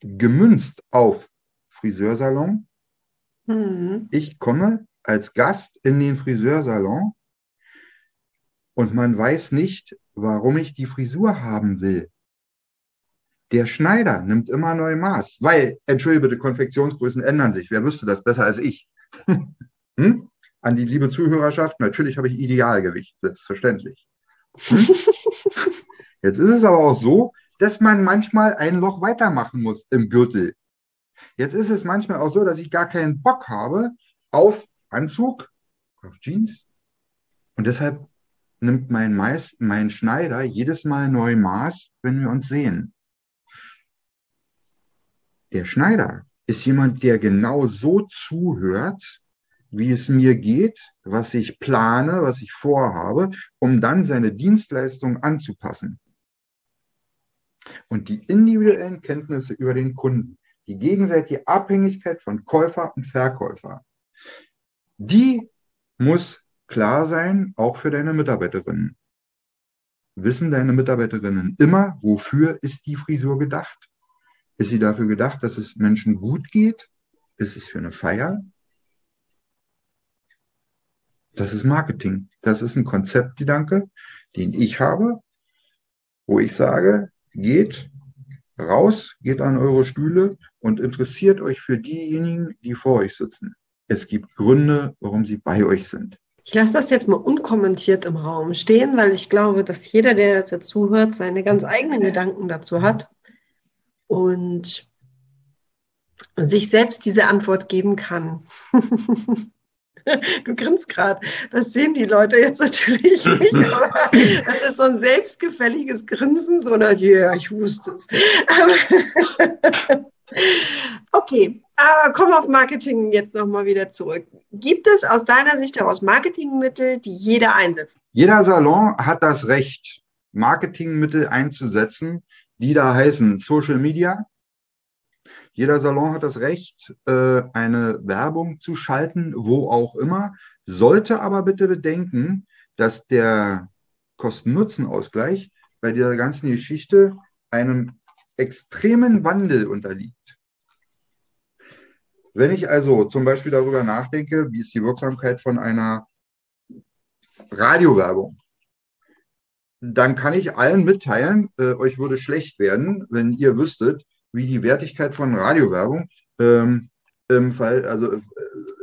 Gemünzt auf Friseursalon, Mhm. Ich komme als Gast in den Friseursalon und man weiß nicht, warum ich die Frisur haben will. Der Schneider nimmt immer neu Maß, weil, entschuldige bitte, Konfektionsgrößen ändern sich. Wer wüsste das besser als ich? hm? An die liebe Zuhörerschaft, natürlich habe ich Idealgewicht, selbstverständlich. Jetzt ist es aber auch so, dass man manchmal ein Loch weitermachen muss im Gürtel. Jetzt ist es manchmal auch so, dass ich gar keinen Bock habe auf Anzug, auf Jeans. Und deshalb nimmt mein, Meist, mein Schneider jedes Mal neu Maß, wenn wir uns sehen. Der Schneider ist jemand, der genau so zuhört, wie es mir geht, was ich plane, was ich vorhabe, um dann seine Dienstleistung anzupassen. Und die individuellen Kenntnisse über den Kunden, die gegenseitige Abhängigkeit von Käufer und Verkäufer, die muss klar sein, auch für deine Mitarbeiterinnen. Wissen deine Mitarbeiterinnen immer, wofür ist die Frisur gedacht? Ist sie dafür gedacht, dass es Menschen gut geht? Ist es für eine Feier? Das ist Marketing. Das ist ein Konzeptgedanke, den ich habe, wo ich sage, geht raus, geht an eure Stühle und interessiert euch für diejenigen, die vor euch sitzen. Es gibt Gründe, warum sie bei euch sind. Ich lasse das jetzt mal unkommentiert im Raum stehen, weil ich glaube, dass jeder, der jetzt zuhört, seine ganz eigenen Gedanken dazu hat und sich selbst diese Antwort geben kann. Du grinst gerade. Das sehen die Leute jetzt natürlich nicht, aber das ist so ein selbstgefälliges Grinsen, so na ja, ich wusste es. okay, aber komm auf Marketing jetzt nochmal wieder zurück. Gibt es aus deiner Sicht heraus Marketingmittel, die jeder einsetzt? Jeder Salon hat das Recht, Marketingmittel einzusetzen, die da heißen Social Media, jeder Salon hat das Recht, äh, eine Werbung zu schalten, wo auch immer, sollte aber bitte bedenken, dass der Kosten-Nutzen-Ausgleich bei dieser ganzen Geschichte einem extremen Wandel unterliegt. Wenn ich also zum Beispiel darüber nachdenke, wie ist die Wirksamkeit von einer Radiowerbung, dann kann ich allen mitteilen, äh, euch würde schlecht werden, wenn ihr wüsstet, wie die Wertigkeit von Radiowerbung ähm, im Fall, also äh,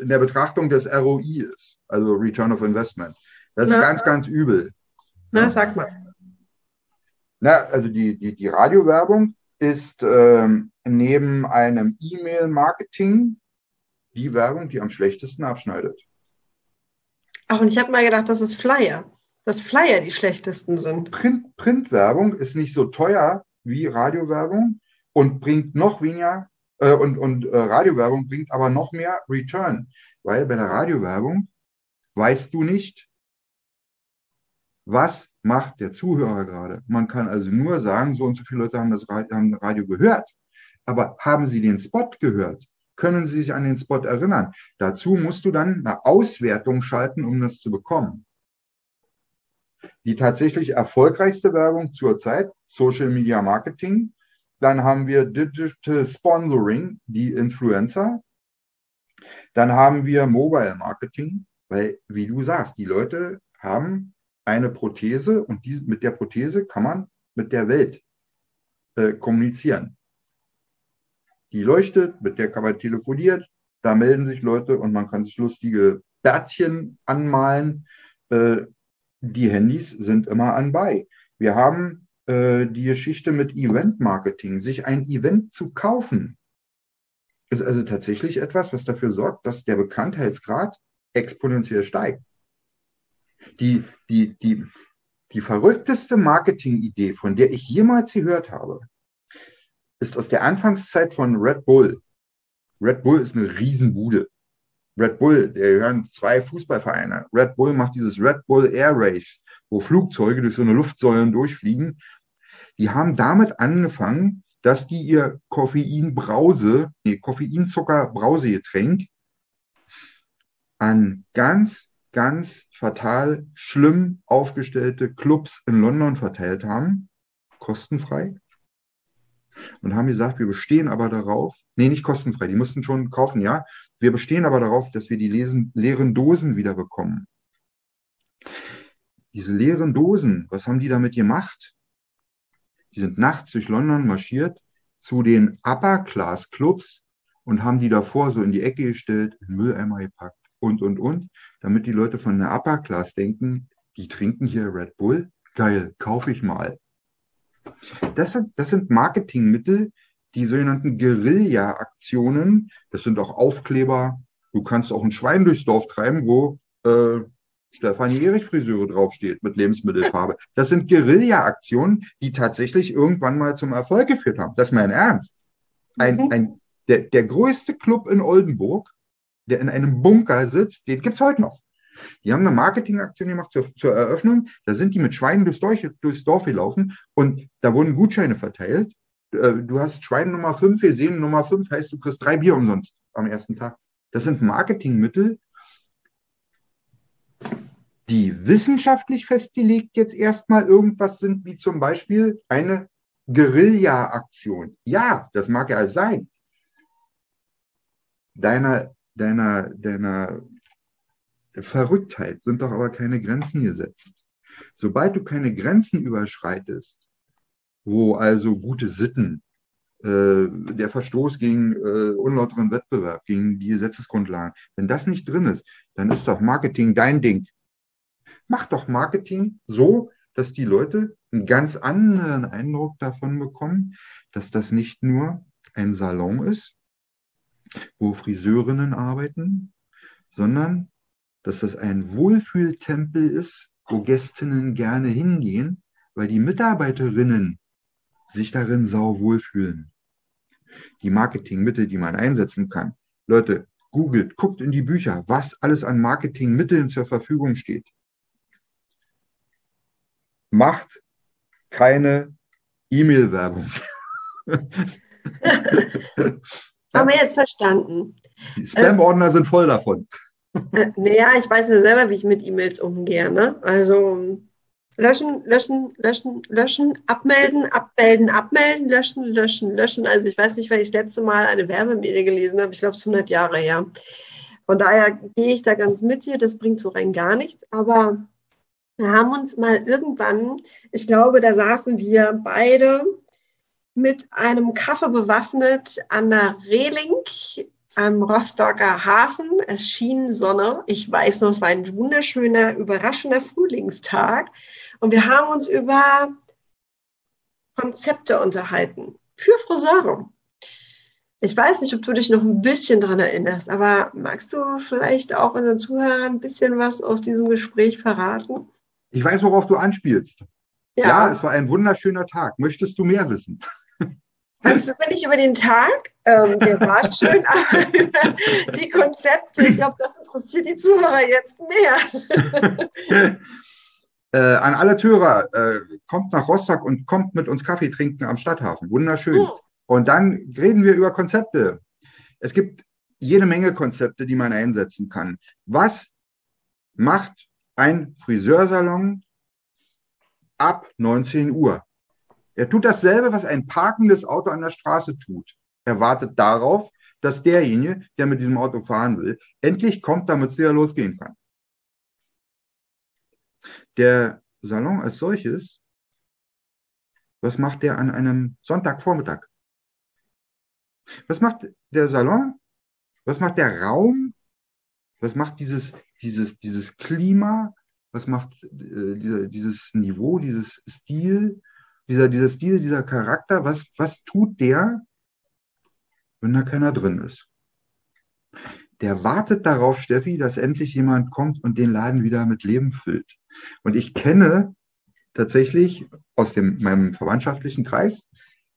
in der Betrachtung des ROI ist, also Return of Investment. Das ist Na, ganz, ganz übel. Na, sag mal. Na, also die, die, die Radiowerbung ist ähm, neben einem E-Mail-Marketing die Werbung, die am schlechtesten abschneidet. Ach, und ich habe mal gedacht, das ist Flyer. Dass Flyer die schlechtesten sind. Print, Printwerbung ist nicht so teuer wie Radiowerbung, und bringt noch weniger äh, und, und äh, Radiowerbung bringt aber noch mehr Return, weil bei der Radiowerbung weißt du nicht, was macht der Zuhörer gerade. Man kann also nur sagen, so und so viele Leute haben das Radio, haben Radio gehört. Aber haben sie den Spot gehört? Können sie sich an den Spot erinnern? Dazu musst du dann eine Auswertung schalten, um das zu bekommen. Die tatsächlich erfolgreichste Werbung zurzeit, Social Media Marketing, dann haben wir Digital Sponsoring, die Influencer. Dann haben wir Mobile Marketing, weil, wie du sagst, die Leute haben eine Prothese und die, mit der Prothese kann man mit der Welt äh, kommunizieren. Die leuchtet, mit der kann man telefonieren, da melden sich Leute und man kann sich lustige Bärtchen anmalen. Äh, die Handys sind immer anbei. Wir haben äh, die Geschichte mit Event-Marketing, sich ein Event zu kaufen, ist also tatsächlich etwas, was dafür sorgt, dass der Bekanntheitsgrad exponentiell steigt. Die, die, die, die verrückteste Marketing-Idee, von der ich jemals gehört habe, ist aus der Anfangszeit von Red Bull. Red Bull ist eine Riesenbude. Red Bull, der gehören zwei Fußballvereine. Red Bull macht dieses Red Bull Air Race, wo Flugzeuge durch so eine Luftsäulen durchfliegen. Die haben damit angefangen, dass die ihr Koffeinbrause, nee, Koffeinzucker-Brausegetränk an ganz, ganz fatal schlimm aufgestellte Clubs in London verteilt haben, kostenfrei. Und haben gesagt, wir bestehen aber darauf, nee, nicht kostenfrei, die mussten schon kaufen, ja. Wir bestehen aber darauf, dass wir die lesen, leeren Dosen wieder bekommen. Diese leeren Dosen, was haben die damit gemacht? Die sind nachts durch London marschiert zu den Upper-Class-Clubs und haben die davor so in die Ecke gestellt, in Mülleimer gepackt und, und, und, damit die Leute von der Upper-Class denken, die trinken hier Red Bull, geil, kaufe ich mal. Das sind, das sind Marketingmittel, die sogenannten Guerilla-Aktionen, das sind auch Aufkleber. Du kannst auch ein Schwein durchs Dorf treiben, wo äh, Stefanie Erich Friseure draufsteht mit Lebensmittelfarbe. Das sind Guerilla-Aktionen, die tatsächlich irgendwann mal zum Erfolg geführt haben. Das ist mein Ernst. Ein, mhm. ein, der, der größte Club in Oldenburg, der in einem Bunker sitzt, den gibt es heute noch. Die haben eine Marketingaktion gemacht zur, zur, Eröffnung. Da sind die mit Schweinen durchs Dorf, durchs Dorf gelaufen und da wurden Gutscheine verteilt. Äh, du hast Schwein Nummer 5 gesehen, Nummer 5 heißt, du kriegst drei Bier umsonst am ersten Tag. Das sind Marketingmittel, die wissenschaftlich festgelegt jetzt erstmal irgendwas sind, wie zum Beispiel eine Guerilla-Aktion. Ja, das mag ja sein. Deiner, deiner, deiner Verrücktheit sind doch aber keine Grenzen gesetzt. Sobald du keine Grenzen überschreitest, wo also gute Sitten, äh, der Verstoß gegen äh, unlauteren Wettbewerb, gegen die Gesetzesgrundlagen, wenn das nicht drin ist, dann ist doch Marketing dein Ding. Mach doch Marketing so, dass die Leute einen ganz anderen Eindruck davon bekommen, dass das nicht nur ein Salon ist, wo Friseurinnen arbeiten, sondern dass das ein Wohlfühltempel ist, wo Gästinnen gerne hingehen, weil die Mitarbeiterinnen sich darin sau wohlfühlen. Die Marketingmittel, die man einsetzen kann. Leute, googelt, guckt in die Bücher, was alles an Marketingmitteln zur Verfügung steht. Macht keine E-Mail-Werbung. Haben wir jetzt verstanden. Die Spam-Ordner sind voll davon. Äh, naja, ich weiß ja selber, wie ich mit E-Mails umgehe. Ne? Also löschen, löschen, löschen, löschen, abmelden, abmelden, abmelden, löschen, löschen, löschen. Also ich weiß nicht, weil ich das letzte Mal eine Werbemail gelesen habe. Ich glaube, es ist 100 Jahre her. Von daher gehe ich da ganz mit dir. Das bringt so rein gar nichts. Aber wir haben uns mal irgendwann, ich glaube, da saßen wir beide mit einem Kaffee bewaffnet an der Reling am Rostocker Hafen. Es schien Sonne. Ich weiß noch, es war ein wunderschöner, überraschender Frühlingstag. Und wir haben uns über Konzepte unterhalten für Friseure. Ich weiß nicht, ob du dich noch ein bisschen daran erinnerst, aber magst du vielleicht auch unseren Zuhörern ein bisschen was aus diesem Gespräch verraten? Ich weiß, worauf du anspielst. Ja, ja es war ein wunderschöner Tag. Möchtest du mehr wissen? Also für mich über den Tag, ähm, der war schön, aber die Konzepte, ich glaube, das interessiert die Zuhörer jetzt mehr. äh, an alle Zuhörer, äh, kommt nach Rostock und kommt mit uns Kaffee trinken am Stadthafen. Wunderschön. Hm. Und dann reden wir über Konzepte. Es gibt jede Menge Konzepte, die man einsetzen kann. Was macht ein Friseursalon ab 19 Uhr? Er tut dasselbe, was ein parkendes Auto an der Straße tut. Er wartet darauf, dass derjenige, der mit diesem Auto fahren will, endlich kommt, damit es wieder losgehen kann. Der Salon als solches, was macht der an einem Sonntagvormittag? Was macht der Salon? Was macht der Raum? Was macht dieses, dieses, dieses Klima? Was macht äh, dieses Niveau, dieses Stil? dieser, dieser Stil, dieser Charakter, was, was tut der, wenn da keiner drin ist? Der wartet darauf, Steffi, dass endlich jemand kommt und den Laden wieder mit Leben füllt. Und ich kenne tatsächlich aus dem, meinem verwandtschaftlichen Kreis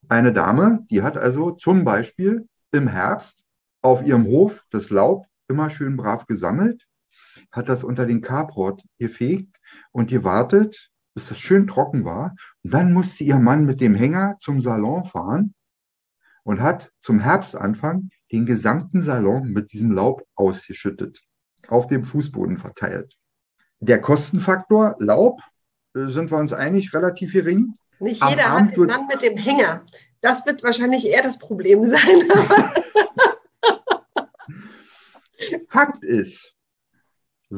eine Dame, die hat also zum Beispiel im Herbst auf ihrem Hof das Laub immer schön brav gesammelt, hat das unter den Carport gefegt und gewartet, bis das schön trocken war. Und dann musste ihr Mann mit dem Hänger zum Salon fahren und hat zum Herbstanfang den gesamten Salon mit diesem Laub ausgeschüttet, auf dem Fußboden verteilt. Der Kostenfaktor Laub, äh, sind wir uns einig, relativ gering. Nicht jeder hat den Mann mit dem Hänger. Das wird wahrscheinlich eher das Problem sein. Fakt ist,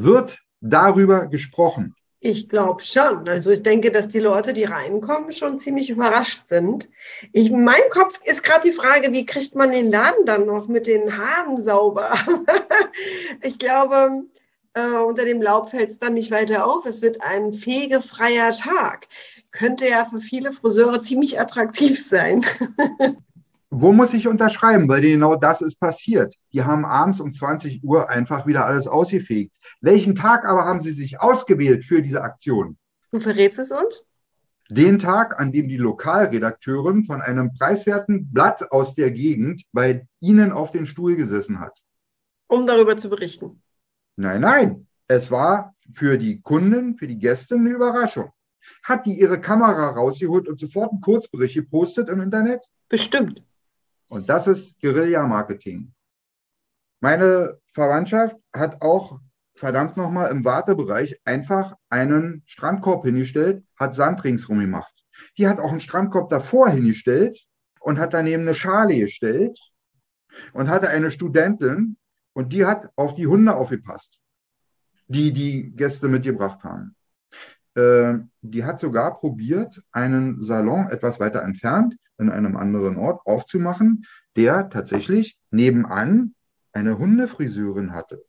wird darüber gesprochen, Ich glaube schon. Also ich denke, dass die Leute, die reinkommen, schon ziemlich überrascht sind. Ich, in meinem Kopf ist gerade die Frage, wie kriegt man den Laden dann noch mit den Haaren sauber? ich glaube, äh, unter dem Laub fällt es dann nicht weiter auf. Es wird ein fegefreier Tag. Könnte ja für viele Friseure ziemlich attraktiv sein. Wo muss ich unterschreiben? Weil genau das ist passiert. Die haben abends um 20 Uhr einfach wieder alles ausgefegt. Welchen Tag aber haben sie sich ausgewählt für diese Aktion? Du verrätst es uns? Den Tag, an dem die Lokalredakteurin von einem preiswerten Blatt aus der Gegend bei Ihnen auf den Stuhl gesessen hat. Um darüber zu berichten. Nein, nein. Es war für die Kunden, für die Gäste eine Überraschung. Hat die ihre Kamera rausgeholt und sofort einen Kurzbericht gepostet im Internet? Bestimmt. Und das ist Guerilla-Marketing. Meine Verwandtschaft hat auch verdammt nochmal im Wartebereich einfach einen Strandkorb hingestellt, hat Sand ringsrum gemacht. Die hat auch einen Strandkorb davor hingestellt und hat daneben eine Schale gestellt und hatte eine Studentin und die hat auf die Hunde aufgepasst, die die Gäste mitgebracht haben. Äh, die hat sogar probiert, einen Salon etwas weiter entfernt in einem anderen Ort aufzumachen, der tatsächlich nebenan eine Hundefriseurin hatte.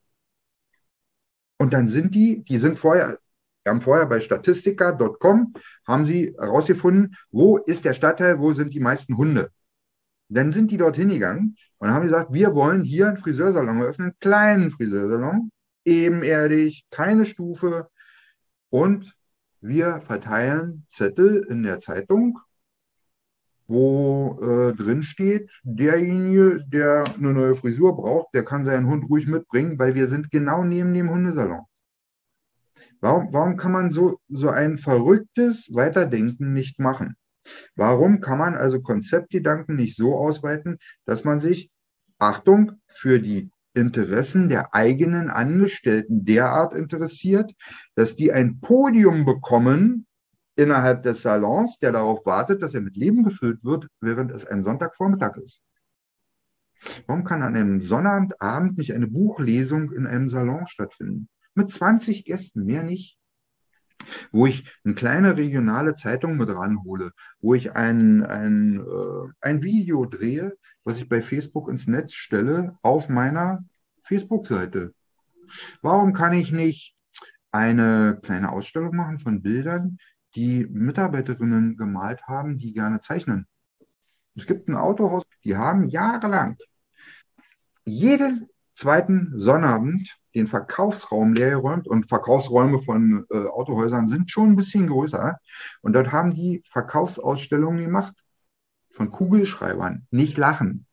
Und dann sind die, die sind vorher, wir haben vorher bei statistika.com, haben sie herausgefunden, wo ist der Stadtteil, wo sind die meisten Hunde. Dann sind die dorthin gegangen und haben gesagt, wir wollen hier einen Friseursalon eröffnen, einen kleinen Friseursalon, ebenerdig, keine Stufe. Und wir verteilen Zettel in der Zeitung wo äh, drin steht, derjenige, der eine neue Frisur braucht, der kann seinen Hund ruhig mitbringen, weil wir sind genau neben dem Hundesalon. Warum, warum kann man so, so ein verrücktes Weiterdenken nicht machen? Warum kann man also Konzeptgedanken nicht so ausweiten, dass man sich, Achtung, für die Interessen der eigenen Angestellten derart interessiert, dass die ein Podium bekommen, innerhalb des Salons, der darauf wartet, dass er mit Leben gefüllt wird, während es ein Sonntagvormittag ist. Warum kann an einem Sonnabendabend nicht eine Buchlesung in einem Salon stattfinden? Mit 20 Gästen, mehr nicht. Wo ich eine kleine regionale Zeitung mit ranhole, wo ich ein, ein, äh, ein Video drehe, was ich bei Facebook ins Netz stelle, auf meiner Facebook-Seite. Warum kann ich nicht eine kleine Ausstellung machen von Bildern, die Mitarbeiterinnen gemalt haben, die gerne zeichnen. Es gibt ein Autohaus, die haben jahrelang jeden zweiten Sonnabend den Verkaufsraum leer geräumt und Verkaufsräume von äh, Autohäusern sind schon ein bisschen größer. Und dort haben die Verkaufsausstellungen gemacht von Kugelschreibern. Nicht lachen.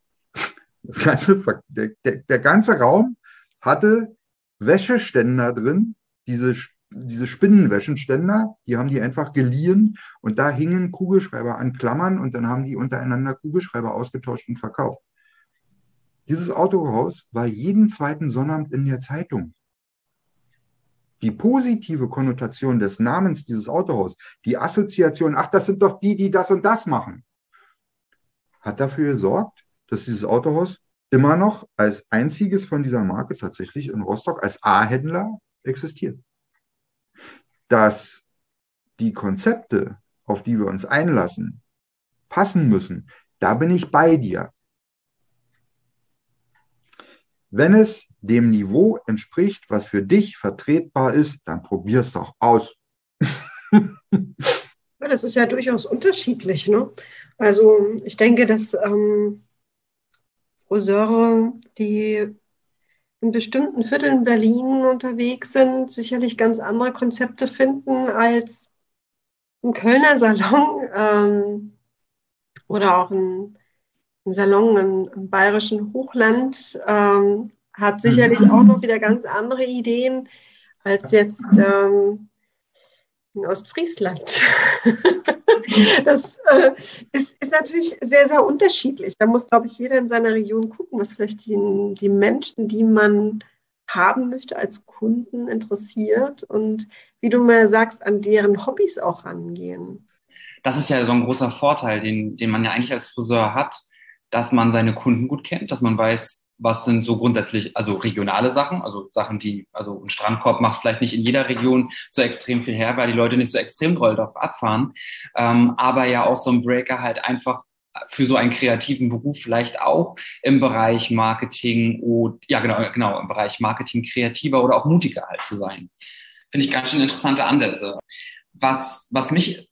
Das ganze, der, der, der ganze Raum hatte Wäscheständer drin, diese diese Spinnenwäschenständer, die haben die einfach geliehen und da hingen Kugelschreiber an Klammern und dann haben die untereinander Kugelschreiber ausgetauscht und verkauft. Dieses Autohaus war jeden zweiten Sonnabend in der Zeitung. Die positive Konnotation des Namens dieses Autohaus, die Assoziation, ach, das sind doch die, die das und das machen, hat dafür gesorgt, dass dieses Autohaus immer noch als einziges von dieser Marke tatsächlich in Rostock als A-Händler existiert dass die Konzepte, auf die wir uns einlassen, passen müssen, da bin ich bei dir. Wenn es dem Niveau entspricht, was für dich vertretbar ist, dann probier es doch aus. ja, das ist ja durchaus unterschiedlich. Ne? Also ich denke, dass ähm, Friseure, die in bestimmten Vierteln Berlin unterwegs sind, sicherlich ganz andere Konzepte finden als ein Kölner Salon ähm, oder auch ein, ein Salon im, im, bayerischen Hochland ähm, hat sicherlich mhm. auch noch wieder ganz andere Ideen als jetzt ähm, in Ostfriesland. das äh, ist, ist, natürlich sehr, sehr unterschiedlich. Da muss, glaube ich, jeder in seiner Region gucken, was vielleicht die, die Menschen, die man haben möchte als Kunden interessiert und wie du mal sagst, an deren Hobbys auch rangehen. Das ist ja so ein großer Vorteil, den, den man ja eigentlich als Friseur hat, dass man seine Kunden gut kennt, dass man weiß, was sind so grundsätzlich, also regionale Sachen, also Sachen, die, also ein Strandkorb macht vielleicht nicht in jeder Region so extrem viel her, weil die Leute nicht so extrem doll drauf abfahren. Ähm, aber ja auch so ein Breaker halt einfach für so einen kreativen Beruf vielleicht auch im Bereich Marketing oder ja genau genau im Bereich Marketing kreativer oder auch mutiger halt zu sein. Finde ich ganz schön interessante Ansätze. Was was mich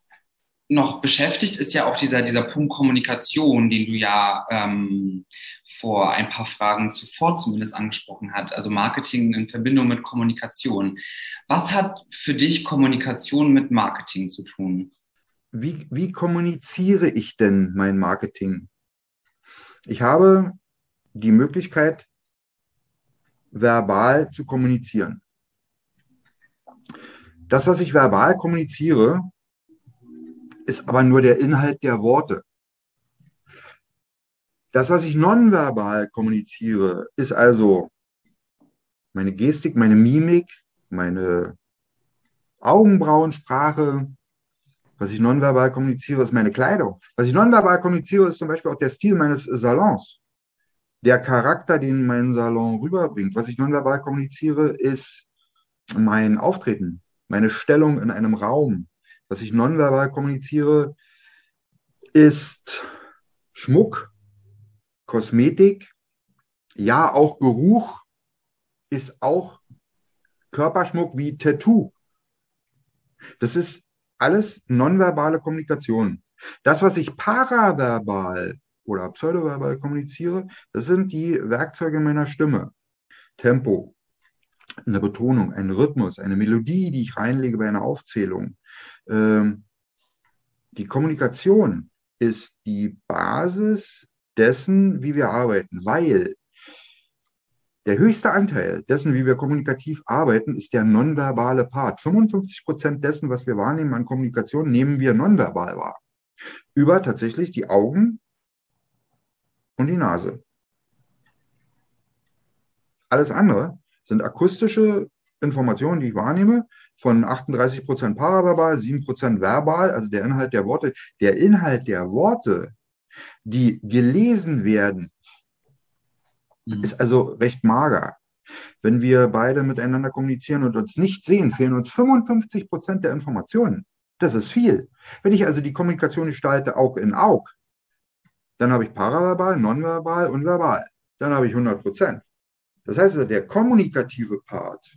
noch beschäftigt, ist ja auch dieser, dieser Punkt Kommunikation, den du ja ähm, vor ein paar Fragen zuvor zumindest angesprochen hast. Also Marketing in Verbindung mit Kommunikation. Was hat für dich Kommunikation mit Marketing zu tun? Wie, wie kommuniziere ich denn mein Marketing? Ich habe die Möglichkeit, verbal zu kommunizieren. Das, was ich verbal kommuniziere, ist aber nur der Inhalt der Worte. Das, was ich nonverbal kommuniziere, ist also meine Gestik, meine Mimik, meine Augenbrauensprache. Was ich nonverbal kommuniziere, ist meine Kleidung. Was ich nonverbal kommuniziere, ist zum Beispiel auch der Stil meines Salons. Der Charakter, den mein Salon rüberbringt. Was ich nonverbal kommuniziere, ist mein Auftreten, meine Stellung in einem Raum, was ich nonverbal kommuniziere, ist Schmuck, Kosmetik, ja, auch Geruch ist auch Körperschmuck wie Tattoo. Das ist alles nonverbale Kommunikation. Das, was ich paraverbal oder pseudoverbal kommuniziere, das sind die Werkzeuge meiner Stimme. Tempo, eine Betonung, ein Rhythmus, eine Melodie, die ich reinlege bei einer Aufzählung, die Kommunikation ist die Basis dessen, wie wir arbeiten, weil der höchste Anteil dessen, wie wir kommunikativ arbeiten, ist der nonverbale Part. 55 Prozent dessen, was wir wahrnehmen an Kommunikation, nehmen wir nonverbal wahr. Über tatsächlich die Augen und die Nase. Alles andere sind akustische Informationen, die ich wahrnehme, von 38 Prozent paraverbal, 7 Prozent verbal, also der Inhalt der Worte. Der Inhalt der Worte, die gelesen werden, mhm. ist also recht mager. Wenn wir beide miteinander kommunizieren und uns nicht sehen, fehlen uns 55 Prozent der Informationen. Das ist viel. Wenn ich also die Kommunikation gestalte, Aug in Aug, dann habe ich paraverbal, nonverbal und verbal. Dann habe ich 100 Prozent. Das heißt, also, der kommunikative Part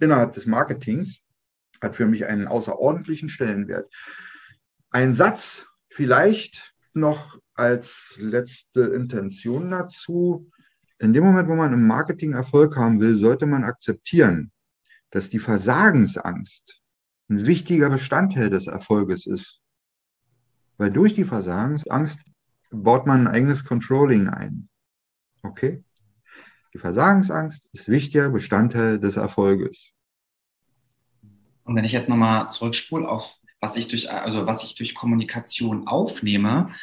innerhalb des Marketings hat für mich einen außerordentlichen Stellenwert. Ein Satz vielleicht noch als letzte Intention dazu. In dem Moment, wo man im Marketing Erfolg haben will, sollte man akzeptieren, dass die Versagensangst ein wichtiger Bestandteil des Erfolges ist. Weil durch die Versagensangst baut man ein eigenes Controlling ein. Okay? Die Versagensangst ist wichtiger Bestandteil des Erfolges. Und wenn ich jetzt nochmal zurückspule auf was ich durch, also was ich durch Kommunikation aufnehme,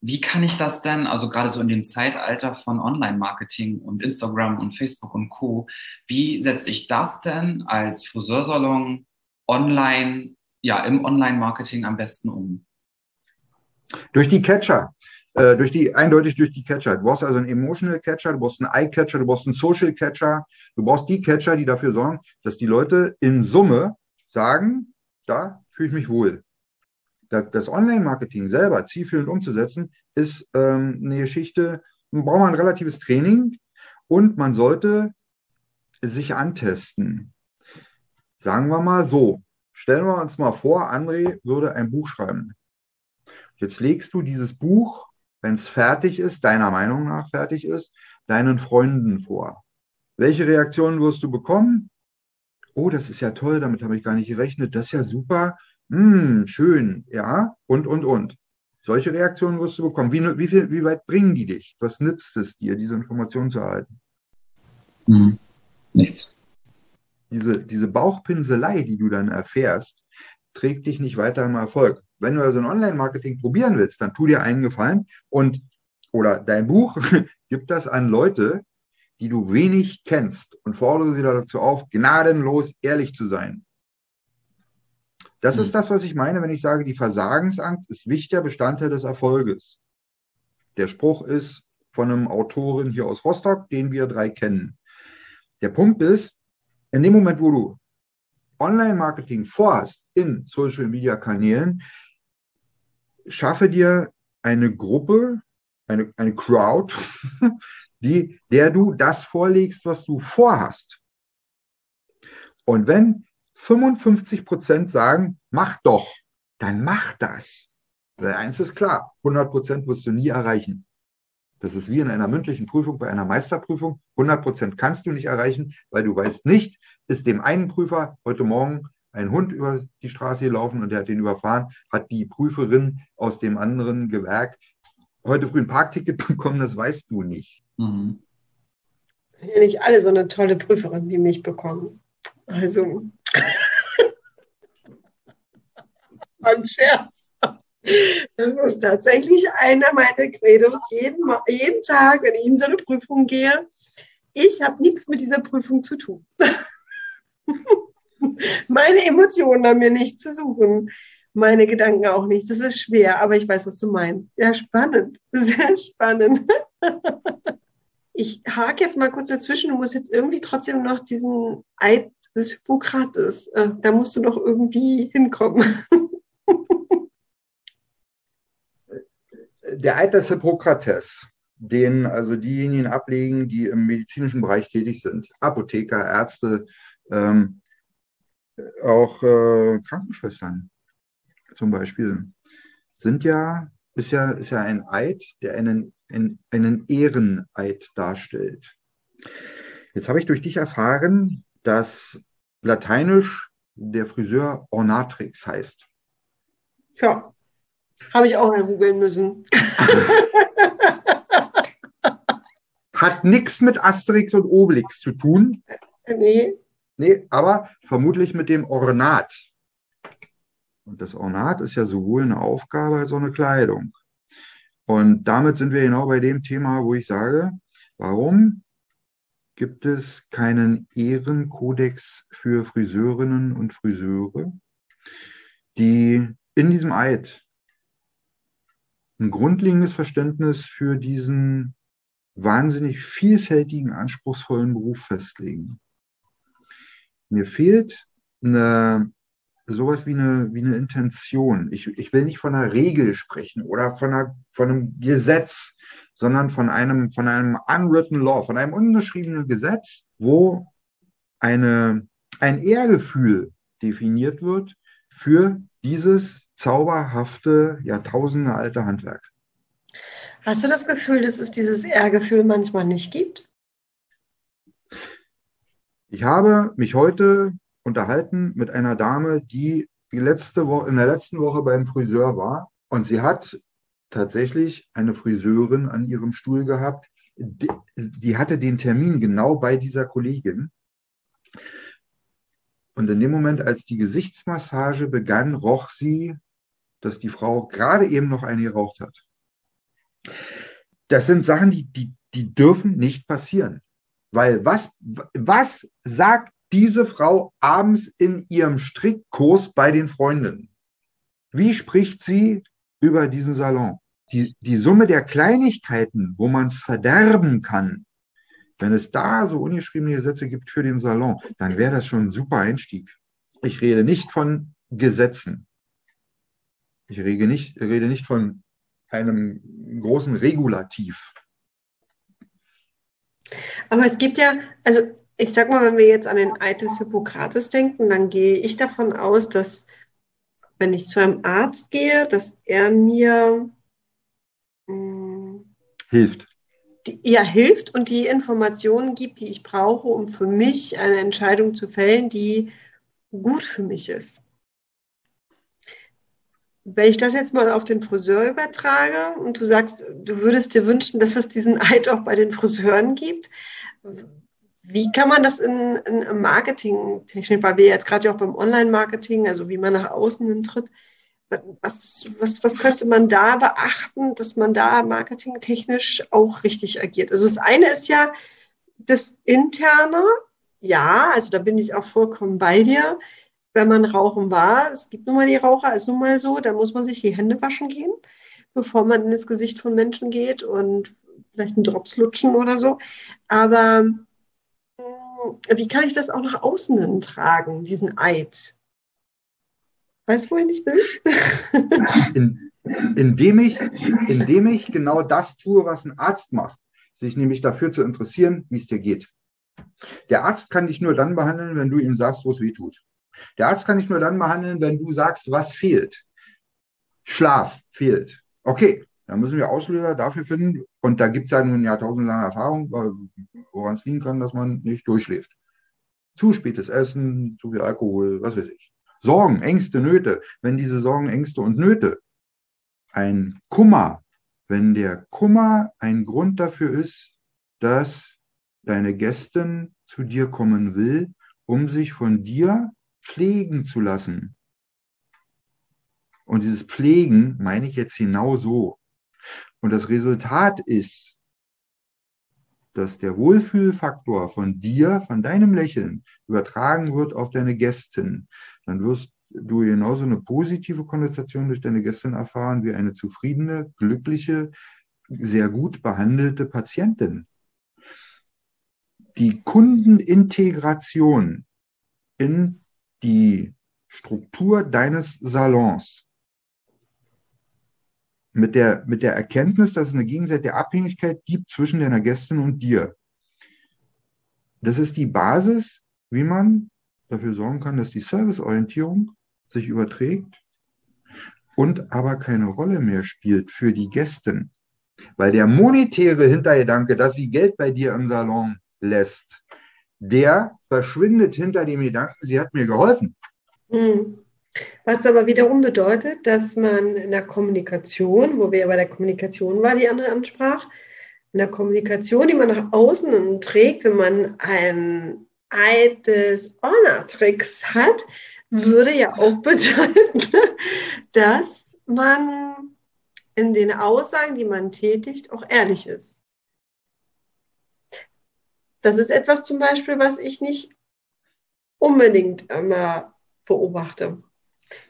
wie kann ich das denn, also gerade so in dem Zeitalter von Online-Marketing und Instagram und Facebook und Co., wie setze ich das denn als Friseursalon online, ja, im Online-Marketing am besten um? Durch die Catcher. Äh, durch die, eindeutig durch die Catcher. Du brauchst also einen Emotional Catcher, du brauchst einen Eye-Catcher, du brauchst einen Social Catcher. Du brauchst die Catcher, die dafür sorgen, dass die Leute in Summe sagen, da fühle ich mich wohl. Das, das Online-Marketing selber zielführend umzusetzen, ist ähm, eine Geschichte, man braucht man ein relatives Training und man sollte sich antesten. Sagen wir mal so, stellen wir uns mal vor, André würde ein Buch schreiben. Jetzt legst du dieses Buch wenn es fertig ist, deiner Meinung nach fertig ist, deinen Freunden vor. Welche Reaktionen wirst du bekommen? Oh, das ist ja toll, damit habe ich gar nicht gerechnet. Das ist ja super. Hm, schön, ja, und, und, und. Solche Reaktionen wirst du bekommen. Wie, wie, viel, wie weit bringen die dich? Was nützt es dir, diese Informationen zu erhalten? Hm, nichts. Diese, diese Bauchpinselei, die du dann erfährst, trägt dich nicht weiter im Erfolg. Wenn du also ein Online-Marketing probieren willst, dann tu dir einen Gefallen und oder dein Buch gib das an Leute, die du wenig kennst und fordere sie dazu auf, gnadenlos ehrlich zu sein. Das mhm. ist das, was ich meine, wenn ich sage, die Versagensangst ist wichtiger Bestandteil des Erfolges. Der Spruch ist von einem Autorin hier aus Rostock, den wir drei kennen. Der Punkt ist, in dem Moment, wo du Online-Marketing vorhast in Social-Media-Kanälen, schaffe dir eine Gruppe, eine, eine Crowd, die, der du das vorlegst, was du vorhast. Und wenn 55 Prozent sagen, mach doch, dann mach das. Weil eins ist klar, 100 Prozent wirst du nie erreichen. Das ist wie in einer mündlichen Prüfung bei einer Meisterprüfung. 100 Prozent kannst du nicht erreichen, weil du weißt nicht, ist dem einen Prüfer heute Morgen ein Hund über die Straße gelaufen und der hat den überfahren, hat die Prüferin aus dem anderen Gewerk heute früh ein Parkticket bekommen, das weißt du nicht. Mhm. Ja, nicht alle so eine tolle Prüferin wie mich bekommen. Also, ein Scherz. Das ist tatsächlich einer meiner Credos. Jeden, jeden Tag, wenn ich in so eine Prüfung gehe, ich habe nichts mit dieser Prüfung zu tun. Meine Emotionen haben mir nichts zu suchen. Meine Gedanken auch nicht. Das ist schwer, aber ich weiß, was du meinst. Ja, spannend. Sehr spannend. Ich hake jetzt mal kurz dazwischen. Du musst jetzt irgendwie trotzdem noch diesen Eid des Hippokrates, äh, da musst du noch irgendwie hinkommen. Der Eid des Hippokrates, den also diejenigen ablegen, die im medizinischen Bereich tätig sind, Apotheker, Ärzte, ähm, auch äh, Krankenschwestern zum Beispiel, sind ja, ist ja, ist ja ein Eid, der einen, einen, einen Ehreneid darstellt. Jetzt habe ich durch dich erfahren, dass lateinisch der Friseur Ornatrix heißt. Ja, habe ich auch googeln müssen. Hat nichts mit Asterix und Obelix zu tun. Nee. Nee, aber vermutlich mit dem Ornat. Und das Ornat ist ja sowohl eine Aufgabe als auch eine Kleidung. Und damit sind wir genau bei dem Thema, wo ich sage, warum gibt es keinen Ehrenkodex für Friseurinnen und Friseure, die in diesem Eid ein grundlegendes Verständnis für diesen wahnsinnig vielfältigen, anspruchsvollen Beruf festlegen. Mir fehlt eine, sowas wie eine, wie eine Intention. Ich, ich will nicht von einer Regel sprechen oder von, einer, von einem Gesetz, sondern von einem, von einem unwritten law, von einem ungeschriebenen Gesetz, wo eine, ein Ehrgefühl definiert wird für dieses zauberhafte, jahrtausendealte Handwerk. Hast du das Gefühl, dass es dieses Ehrgefühl manchmal nicht gibt? Ich habe mich heute unterhalten mit einer Dame, die letzte Woche, in der letzten Woche beim Friseur war und sie hat tatsächlich eine Friseurin an ihrem Stuhl gehabt. Die, die hatte den Termin genau bei dieser Kollegin. Und in dem Moment, als die Gesichtsmassage begann, roch sie, dass die Frau gerade eben noch eine geraucht hat. Das sind Sachen, die, die, die dürfen nicht passieren. Weil was, was sagt diese Frau abends in ihrem Strickkurs bei den Freundinnen? Wie spricht sie über diesen Salon? Die, die Summe der Kleinigkeiten, wo man es verderben kann, wenn es da so ungeschriebene Gesetze gibt für den Salon, dann wäre das schon ein super Einstieg. Ich rede nicht von Gesetzen. Ich rede nicht, rede nicht von einem großen Regulativ. Aber es gibt ja, also ich sag mal, wenn wir jetzt an den Eid des Hippokrates denken, dann gehe ich davon aus, dass wenn ich zu einem Arzt gehe, dass er mir mh, hm, hilft. Die, ja, hilft und die Informationen gibt, die ich brauche, um für mich eine Entscheidung zu fällen, die gut für mich ist. Wenn ich das jetzt mal auf den Friseur übertrage und du sagst, du würdest dir wünschen, dass es diesen Eid auch bei den Friseuren gibt, wie kann man das in, in Marketing technisch, weil wir jetzt gerade ja auch beim Online-Marketing, also wie man nach außen hin tritt, was, was, was könnte man da beachten, dass man da marketingtechnisch auch richtig agiert? Also das eine ist ja das Interne, ja, also da bin ich auch vollkommen bei dir wenn man rauchen war, es gibt nun mal die Raucher, ist nun mal so, da muss man sich die Hände waschen gehen. bevor man in das Gesicht von Menschen geht und vielleicht einen Drops lutschen oder so. Aber äh, wie kann ich das auch nach außen hin tragen, diesen Eid? Weißt du, wohin ich will? In, indem, ich, indem ich genau das tue, was ein Arzt macht, sich nämlich dafür zu interessieren, wie es dir geht. Der Arzt kann dich nur dann behandeln, wenn du ihm sagst, wo es weh tut. Der Arzt kann dich nur dann behandeln, wenn du sagst, was fehlt. Schlaf fehlt. Okay, dann müssen wir Auslöser dafür finden. Und da gibt es ja nun jahrtausendlange Erfahrung, woran es liegen kann, dass man nicht durchschläft. Zu spätes Essen, zu viel Alkohol, was weiß ich. Sorgen, Ängste, Nöte. Wenn diese Sorgen, Ängste und Nöte ein Kummer, wenn der Kummer ein Grund dafür ist, dass deine Gästin zu dir kommen will, um sich von dir pflegen zu lassen. Und dieses Pflegen meine ich jetzt genau so. Und das Resultat ist, dass der Wohlfühlfaktor von dir, von deinem Lächeln übertragen wird auf deine Gästin. Dann wirst du genauso eine positive Konnotation durch deine Gästin erfahren wie eine zufriedene, glückliche, sehr gut behandelte Patientin. Die Kundenintegration in die Struktur deines Salons mit der, mit der Erkenntnis, dass es eine gegenseitige Abhängigkeit gibt zwischen deiner Gästin und dir. Das ist die Basis, wie man dafür sorgen kann, dass die Serviceorientierung sich überträgt und aber keine Rolle mehr spielt für die Gästin. Weil der monetäre Hintergedanke, dass sie Geld bei dir im Salon lässt, der verschwindet hinter dem Gedanken, sie hat mir geholfen. Hm. Was aber wiederum bedeutet, dass man in der Kommunikation, wo wir ja bei der Kommunikation war, die andere ansprach, in der Kommunikation, die man nach außen trägt, wenn man ein des Honor-Tricks hat, würde ja auch bedeuten, dass man in den Aussagen, die man tätigt, auch ehrlich ist. Das ist etwas zum Beispiel, was ich nicht unbedingt immer beobachte.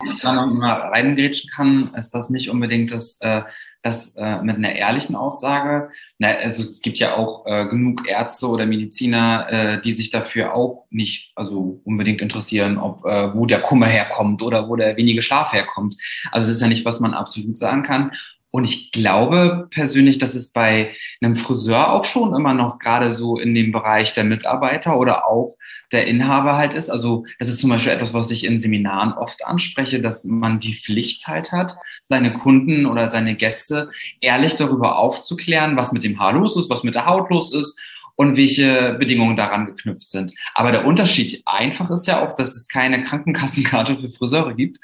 Ich da noch mal reingrätschen kann, ist das nicht unbedingt das, äh, das äh, mit einer ehrlichen Aussage. Na, also es gibt ja auch äh, genug Ärzte oder Mediziner, äh, die sich dafür auch nicht also unbedingt interessieren, ob äh, wo der Kummer herkommt oder wo der wenige Schlaf herkommt. Also es ist ja nicht, was man absolut sagen kann. Und ich glaube persönlich, dass es bei einem Friseur auch schon immer noch gerade so in dem Bereich der Mitarbeiter oder auch der Inhaber halt ist. Also das ist zum Beispiel etwas, was ich in Seminaren oft anspreche, dass man die Pflicht halt hat, seine Kunden oder seine Gäste ehrlich darüber aufzuklären, was mit dem Haar los ist, was mit der Haut los ist und welche Bedingungen daran geknüpft sind. Aber der Unterschied einfach ist ja auch, dass es keine Krankenkassenkarte für Friseure gibt,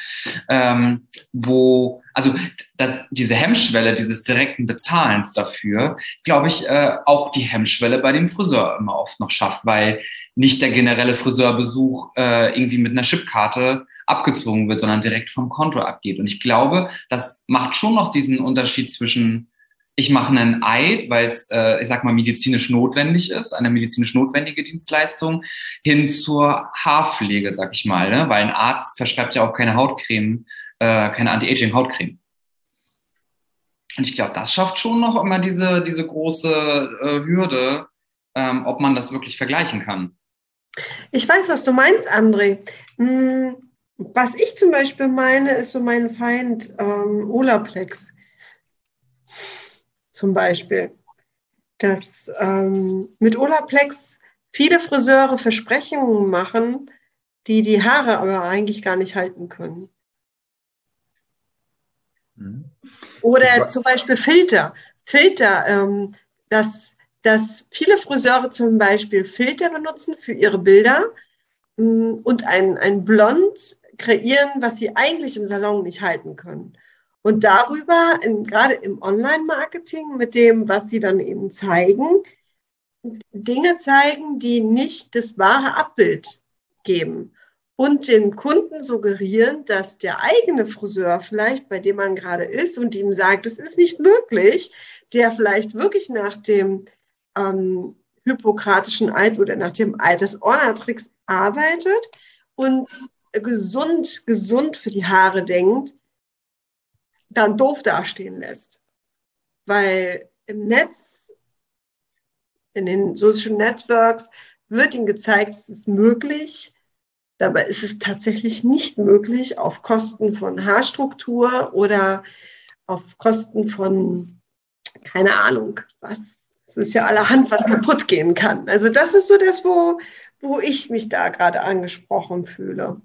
ähm, wo, also dass diese Hemmschwelle dieses direkten Bezahlens dafür, glaube ich, äh, auch die Hemmschwelle bei dem Friseur immer oft noch schafft, weil nicht der generelle Friseurbesuch äh, irgendwie mit einer Chipkarte abgezwungen wird, sondern direkt vom Konto abgeht. Und ich glaube, das macht schon noch diesen Unterschied zwischen ich mache einen Eid, weil es, äh, ich sag mal, medizinisch notwendig ist, eine medizinisch notwendige Dienstleistung, hin zur Haarpflege, sag ich mal, ne? weil ein Arzt verschreibt ja auch keine Hautcreme, äh, keine Anti-Aging-Hautcreme. Und ich glaube, das schafft schon noch immer diese, diese große äh, Hürde, ähm, ob man das wirklich vergleichen kann. Ich weiß, was du meinst, André. Hm, was ich zum Beispiel meine, ist so mein Feind ähm, Olaplex zum Beispiel, dass ähm, mit Olaplex viele Friseure Versprechungen machen, die die Haare aber eigentlich gar nicht halten können. Mhm. Oder zum Beispiel Filter. Filter, ähm, dass, dass viele Friseure zum Beispiel Filter benutzen für ihre Bilder mh, mm, und ein, ein Blond kreieren, was sie eigentlich im Salon nicht halten können. Und darüber, in, gerade im Online-Marketing, mit dem, was sie dann eben zeigen, Dinge zeigen, die nicht das wahre Abbild geben. Und den Kunden suggerieren, dass der eigene Friseur vielleicht, bei dem man gerade ist und ihm sagt, es ist nicht möglich, der vielleicht wirklich nach dem ähm, hypokratischen Eid oder nach dem Eid des Ornatrix arbeitet und gesund, gesund für die Haare denkt, dann doof dastehen lässt. Weil im Netz, in den Social Networks, wird ihnen gezeigt, es ist möglich. Dabei ist es tatsächlich nicht möglich auf Kosten von Haarstruktur oder auf Kosten von, keine Ahnung, was. Es ist ja allerhand, was kaputt gehen kann. Also das ist so das, wo, wo ich mich da gerade angesprochen fühle.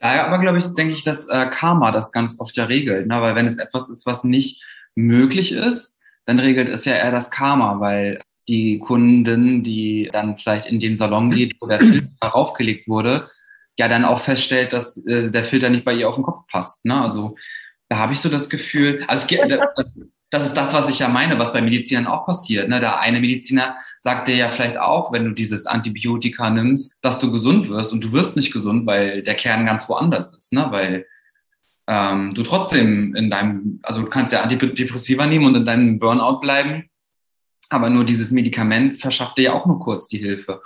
Daher aber, glaube ich, denke ich, dass äh, Karma das ganz oft ja regelt. Ne? Weil wenn es etwas ist, was nicht möglich ist, dann regelt es ja eher das Karma, weil die Kundin, die dann vielleicht in den Salon geht, wo der Filter raufgelegt wurde, ja dann auch feststellt, dass äh, der Filter nicht bei ihr auf den Kopf passt. Ne? Also da habe ich so das Gefühl, also es, das, das ist das, was ich ja meine, was bei Medizinern auch passiert. Ne? Der eine Mediziner sagt dir ja vielleicht auch, wenn du dieses Antibiotika nimmst, dass du gesund wirst und du wirst nicht gesund, weil der Kern ganz woanders ist, ne? weil ähm, du trotzdem in deinem, also du kannst ja Antidepressiva nehmen und in deinem Burnout bleiben, aber nur dieses Medikament verschafft dir ja auch nur kurz die Hilfe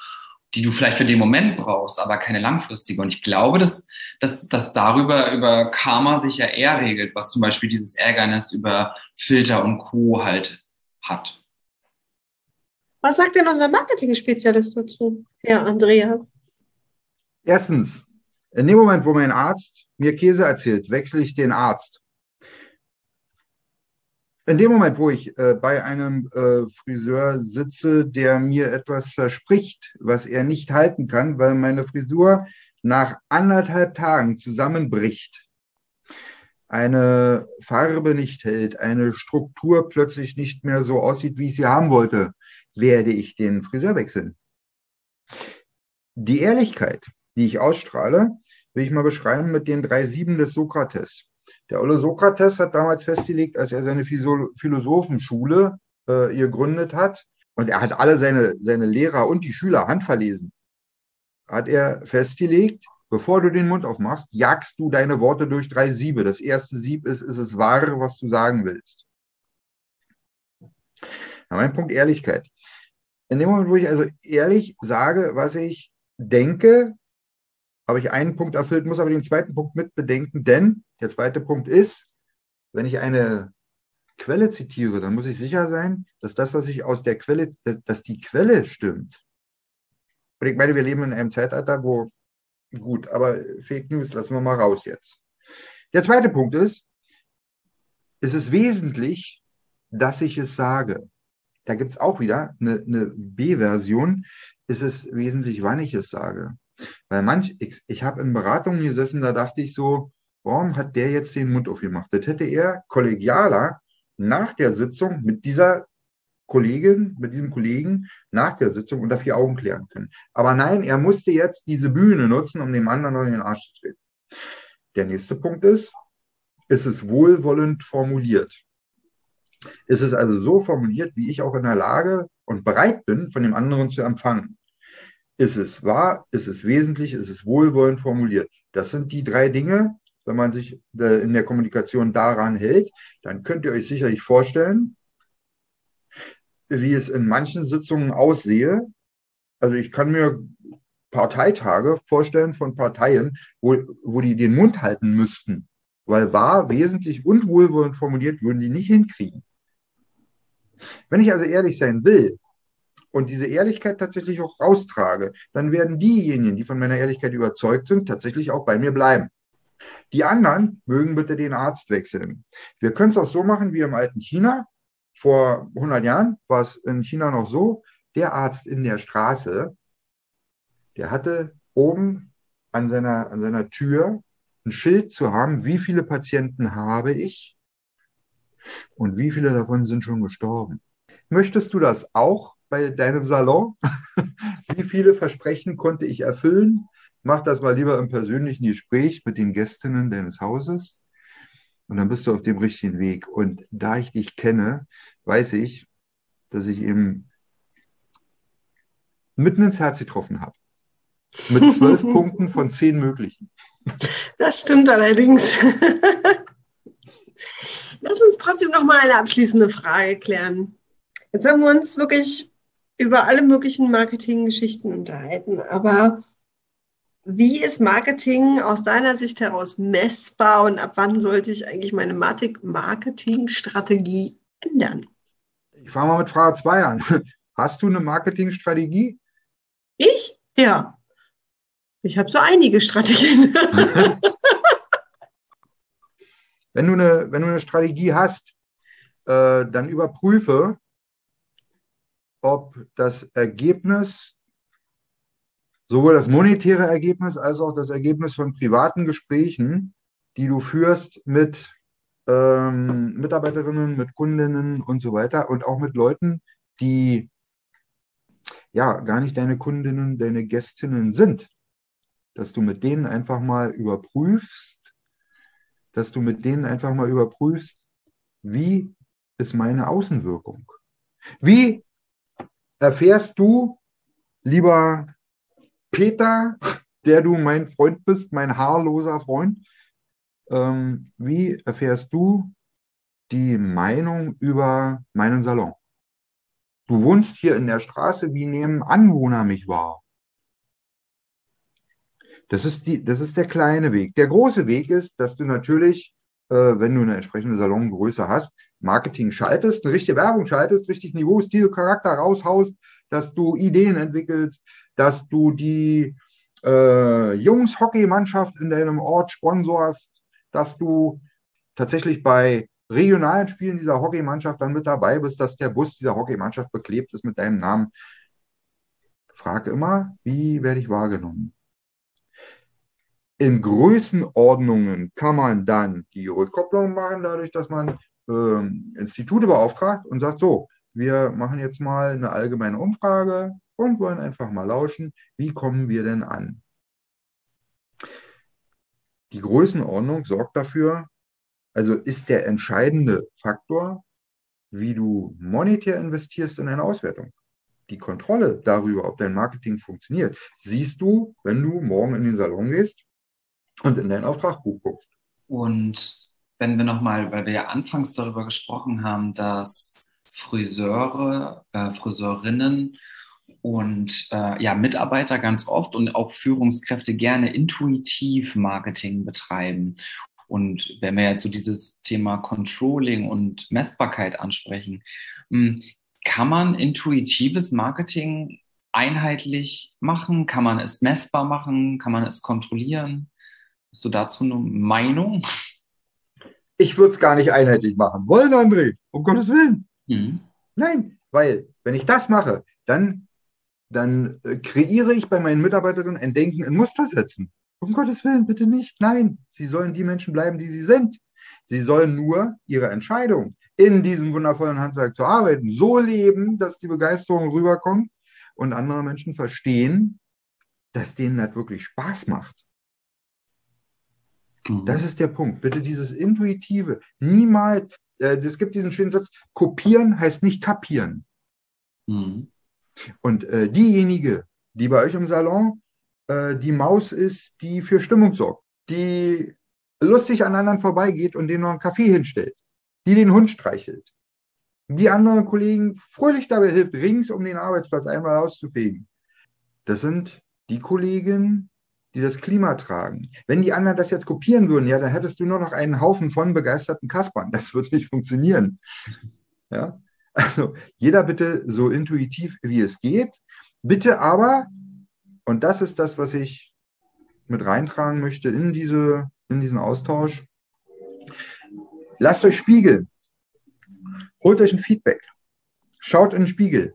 die du vielleicht für den Moment brauchst, aber keine langfristige. Und ich glaube, dass, dass, dass darüber über Karma sich ja eher regelt, was zum Beispiel dieses Ärgernis über Filter und Co. halt hat. Was sagt denn unser Marketing-Spezialist dazu, Herr Andreas? Erstens, in dem Moment, wo mein Arzt mir Käse erzählt, wechsle ich den Arzt. In dem Moment, wo ich äh, bei einem äh, Friseur sitze, der mir etwas verspricht, was er nicht halten kann, weil meine Frisur nach anderthalb Tagen zusammenbricht, eine Farbe nicht hält, eine Struktur plötzlich nicht mehr so aussieht, wie ich sie haben wollte, werde ich den Friseur wechseln. Die Ehrlichkeit, die ich ausstrahle, will ich mal beschreiben mit den drei Sieben des Sokrates. Der Olle Sokrates hat damals festgelegt, als er seine Philosophenschule äh, gegründet hat, und er hat alle seine, seine Lehrer und die Schüler handverlesen, hat er festgelegt, bevor du den Mund aufmachst, jagst du deine Worte durch drei Siebe. Das erste Sieb ist, ist es wahr, was du sagen willst. Ja, mein Punkt Ehrlichkeit. In dem Moment, wo ich also ehrlich sage, was ich denke, habe ich einen Punkt erfüllt, muss aber den zweiten Punkt mit bedenken, denn der zweite Punkt ist, wenn ich eine Quelle zitiere, dann muss ich sicher sein, dass das, was ich aus der Quelle, dass die Quelle stimmt. Und ich meine, wir leben in einem Zeitalter, wo, gut, aber Fake News lassen wir mal raus jetzt. Der zweite Punkt ist, es ist wesentlich, dass ich es sage. Da gibt es auch wieder eine, eine B-Version. Es ist wesentlich, wann ich es sage. Weil manch, ich, ich habe in Beratungen gesessen, da dachte ich so, warum hat der jetzt den Mund aufgemacht? Das hätte er kollegialer nach der Sitzung mit dieser Kollegin, mit diesem Kollegen nach der Sitzung unter vier Augen klären können. Aber nein, er musste jetzt diese Bühne nutzen, um dem anderen in den Arsch zu treten. Der nächste Punkt ist, ist es wohlwollend formuliert. Ist es also so formuliert, wie ich auch in der Lage und bereit bin, von dem anderen zu empfangen. Ist es wahr? Ist es wesentlich? Ist es wohlwollend formuliert? Das sind die drei Dinge. Wenn man sich äh, in der Kommunikation daran hält, dann könnt ihr euch sicherlich vorstellen, wie es in manchen Sitzungen aussehe. Also ich kann mir Parteitage vorstellen von Parteien, wo, wo die den Mund halten müssten, weil wahr, wesentlich und wohlwollend formuliert würden die nicht hinkriegen. Wenn ich also ehrlich sein will, und diese Ehrlichkeit tatsächlich auch raustrage, dann werden diejenigen, die von meiner Ehrlichkeit überzeugt sind, tatsächlich auch bei mir bleiben. Die anderen mögen bitte den Arzt wechseln. Wir können es auch so machen wie im alten China. Vor 100 Jahren war es in China noch so, der Arzt in der Straße, der hatte oben an seiner, an seiner Tür ein Schild zu haben, wie viele Patienten habe ich und wie viele davon sind schon gestorben. Möchtest du das auch bei deinem Salon? Wie viele Versprechen konnte ich erfüllen? Mach das mal lieber im persönlichen Gespräch mit den Gästinnen deines Hauses und dann bist du auf dem richtigen Weg. Und da ich dich kenne, weiß ich, dass ich eben mitten ins Herz getroffen habe. Mit zwölf Punkten von zehn möglichen. Das stimmt allerdings. Lass uns trotzdem noch mal eine abschließende Frage klären. Jetzt haben wir uns wirklich über alle möglichen Marketinggeschichten unterhalten. Aber Wie ist Marketing aus deiner Sicht heraus messbar und ab wann sollte ich eigentlich meine Marketingstrategie ändern? Ich fange mal mit Frage 2 an. Hast du eine Marketingstrategie? Ich? Ja. Ich habe so einige Strategien. wenn, du eine, wenn du eine Strategie hast, äh, dann überprüfe, ob das Ergebnis, sowohl das monetäre Ergebnis als auch das Ergebnis von privaten Gesprächen, die du führst mit ähm, Mitarbeiterinnen, mit Kundinnen und so weiter und auch mit Leuten, die ja gar nicht deine Kundinnen, deine Gästinnen sind, dass du mit denen einfach mal überprüfst, dass du mit denen einfach mal überprüfst, wie ist meine Außenwirkung? Wie erfährst du, lieber Peter, der du mein Freund bist, mein haarloser Freund, ähm, wie erfährst du die Meinung über meinen Salon? Du wohnst hier in der Straße, wie nehmen Anwohner mich wahr? Das ist, die, das ist der kleine Weg. Der große Weg ist, dass du natürlich, äh, wenn du eine entsprechende Salongröße hast, Marketing schaltest, eine richtige Werbung schaltest, richtig Niveau, Stil, Charakter raushaust, dass du Ideen entwickelst, dass du die äh, Jungs-Hockeymannschaft in deinem Ort sponsorst, dass du tatsächlich bei regionalen Spielen dieser Hockeymannschaft dann mit dabei bist, dass der Bus dieser Hockeymannschaft beklebt ist mit deinem Namen. Frage immer, wie werde ich wahrgenommen? In Größenordnungen kann man dann die Rückkopplung machen, dadurch, dass man ähm, Institute beauftragt und sagt, so, wir machen jetzt mal eine allgemeine Umfrage und wollen einfach mal lauschen, wie kommen wir denn an? Die Größenordnung sorgt dafür, also ist der entscheidende Faktor, wie du monetär investierst in eine Auswertung. Die Kontrolle darüber, ob dein Marketing funktioniert, siehst du, wenn du morgen in den Salon gehst und in dein Auftragbuch guckst. Und wenn wir nochmal, weil wir ja anfangs darüber gesprochen haben, dass Friseure, äh, Friseurinnen und äh, ja, Mitarbeiter ganz oft und auch Führungskräfte gerne intuitiv Marketing betreiben. Und wenn wir jetzt so dieses Thema Controlling und Messbarkeit ansprechen, hm, kann man intuitives Marketing einheitlich machen? Kann man es messbar machen? Kann man es kontrollieren? Hast du dazu eine Meinung? Ich würde es gar nicht einheitlich machen wollen, André, um Gottes Willen. Mhm. Nein, weil wenn ich das mache, dann dann äh, kreiere ich bei meinen Mitarbeiterinnen ein Denken in Muster setzen. Um Gottes Willen, bitte nicht. Nein, sie sollen die Menschen bleiben, die sie sind. Sie sollen nur ihre Entscheidung, in diesem wundervollen Handwerk zu arbeiten, so leben, dass die Begeisterung rüberkommt und andere Menschen verstehen, dass denen das wirklich Spaß macht. Mhm. Das ist der Punkt. Bitte dieses Intuitive. Niemals, äh, es gibt diesen schönen Satz, kopieren heißt nicht kapieren. Mhm. Und äh, diejenige, die bei euch im Salon äh, die Maus ist, die für Stimmung sorgt, die lustig an anderen vorbeigeht und denen noch einen Kaffee hinstellt, die den Hund streichelt, die anderen Kollegen fröhlich dabei hilft, rings um den Arbeitsplatz einmal auszufegen. Das sind die Kollegen, die das Klima tragen. Wenn die anderen das jetzt kopieren würden, ja, dann hättest du nur noch einen Haufen von begeisterten Kaspern. Das würde nicht funktionieren. Ja? Also jeder bitte so intuitiv, wie es geht. Bitte aber, und das ist das, was ich mit reintragen möchte in, diese, in diesen Austausch, lasst euch spiegeln. Holt euch ein Feedback. Schaut in den Spiegel.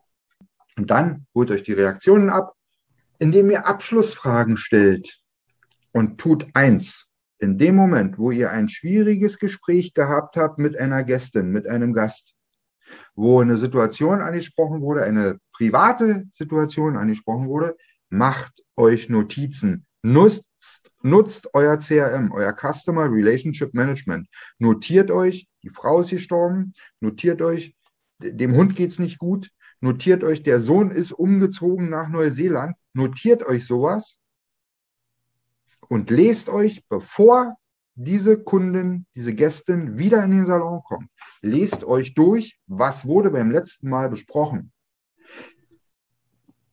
Und dann holt euch die Reaktionen ab, indem ihr Abschlussfragen stellt. Und tut eins. In dem Moment, wo ihr ein schwieriges Gespräch gehabt habt mit einer Gästin, mit einem Gast, wo eine Situation angesprochen wurde, eine private Situation angesprochen wurde, macht euch Notizen. Nutzt, nutzt euer CRM, euer Customer Relationship Management. Notiert euch, die Frau ist gestorben, notiert euch, dem Hund geht es nicht gut, notiert euch, der Sohn ist umgezogen nach Neuseeland, notiert euch sowas und lest euch, bevor diese Kundin, diese Gästin wieder in den Salon kommt, lest euch durch, was wurde beim letzten Mal besprochen.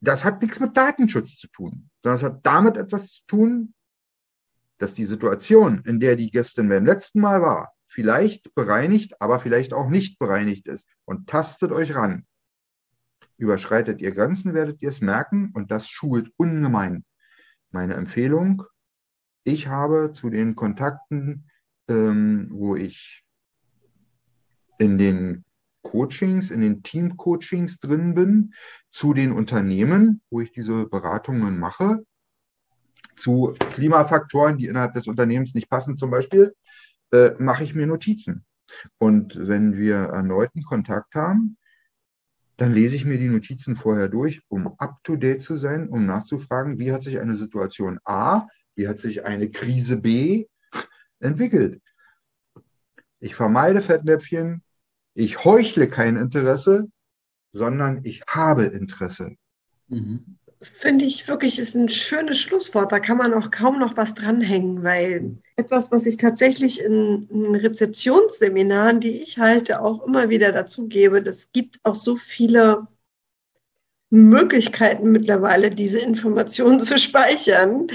Das hat nichts mit Datenschutz zu tun, sondern es hat damit etwas zu tun, dass die Situation, in der die Gästin beim letzten Mal war, vielleicht bereinigt, aber vielleicht auch nicht bereinigt ist. Und tastet euch ran. Überschreitet ihr Grenzen, werdet ihr es merken und das schult ungemein. Meine Empfehlung, ich habe zu den Kontakten, ähm, wo ich in den Coachings, in den Team-Coachings drin bin, zu den Unternehmen, wo ich diese Beratungen mache, zu Klimafaktoren, die innerhalb des Unternehmens nicht passen zum Beispiel, äh, mache ich mir Notizen. Und wenn wir erneuten Kontakt haben, dann lese ich mir die Notizen vorher durch, um up-to-date zu sein, um nachzufragen, wie hat sich eine Situation A, wie hat sich eine Krise B entwickelt. Ich vermeide Fettnäpfchen, ich heuchle kein Interesse, sondern ich habe Interesse. Mhm finde ich wirklich ist ein schönes Schlusswort. Da kann man auch kaum noch was dranhängen, weil etwas, was ich tatsächlich in, in Rezeptionsseminaren, die ich halte, auch immer wieder dazu gebe, das gibt auch so viele Möglichkeiten mittlerweile, diese Informationen zu speichern,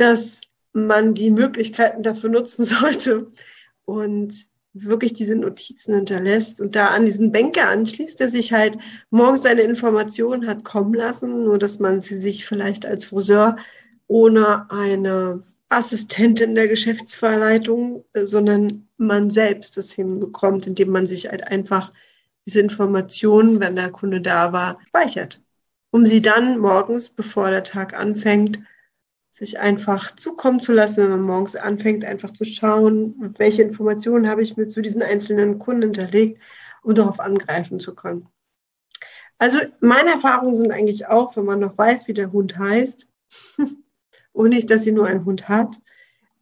dass man die Möglichkeiten dafür nutzen sollte. Und wirklich diese Notizen hinterlässt und da an diesen Banker anschließt, der sich halt morgens seine Informationen hat kommen lassen, nur dass man sie sich vielleicht als Friseur ohne eine Assistentin der Geschäftsverleitung, sondern man selbst das hinbekommt, indem man sich halt einfach diese Informationen, wenn der Kunde da war, speichert, um sie dann morgens, bevor der Tag anfängt, sich einfach zukommen zu lassen, wenn man morgens anfängt, einfach zu schauen, welche Informationen habe ich mir zu diesen einzelnen Kunden hinterlegt, um darauf angreifen zu können. Also meine Erfahrungen sind eigentlich auch, wenn man noch weiß, wie der Hund heißt und nicht, dass sie nur einen Hund hat,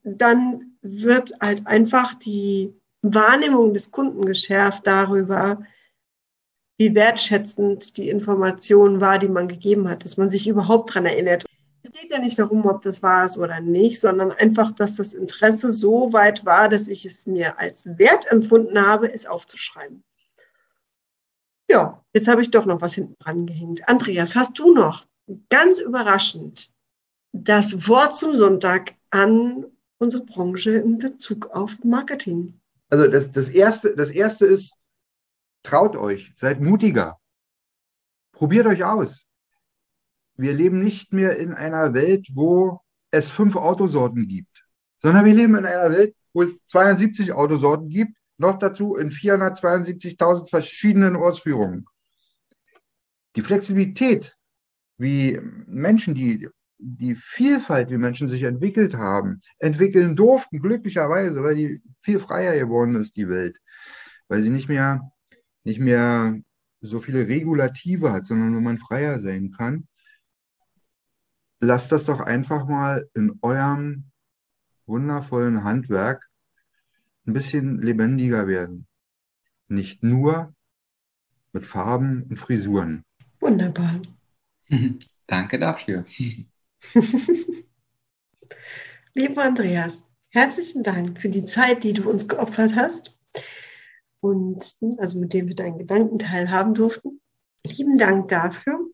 dann wird halt einfach die Wahrnehmung des Kunden geschärft darüber, wie wertschätzend die Information war, die man gegeben hat, dass man sich überhaupt daran erinnert es geht ja nicht darum, ob das war es oder nicht, sondern einfach, dass das Interesse so weit war, dass ich es mir als wert empfunden habe, es aufzuschreiben. Ja, jetzt habe ich doch noch was hinten dran gehängt. Andreas, hast du noch ganz überraschend das Wort zum Sonntag an unsere Branche in Bezug auf Marketing? Also das, das, erste, das erste ist, traut euch, seid mutiger. Probiert euch aus wir leben nicht mehr in einer Welt, wo es fünf Autosorten gibt, sondern wir leben in einer Welt, wo es 72 Autosorten gibt, noch dazu in 472.000 verschiedenen Ausführungen. Die Flexibilität, wie Menschen, die die Vielfalt, wie Menschen sich entwickelt haben, entwickeln durften, glücklicherweise, weil die viel freier geworden ist, die Welt, weil sie nicht mehr, nicht mehr so viele Regulative hat, sondern wo man freier sein kann lasst das doch einfach mal in eurem wundervollen Handwerk ein bisschen lebendiger werden. Nicht nur mit Farben und Frisuren. Wunderbar. Danke dafür. Lieber Andreas, herzlichen Dank für die Zeit, die du uns geopfert hast und also mit dem wir deinen Gedanken teilhaben durften. Lieben Dank dafür.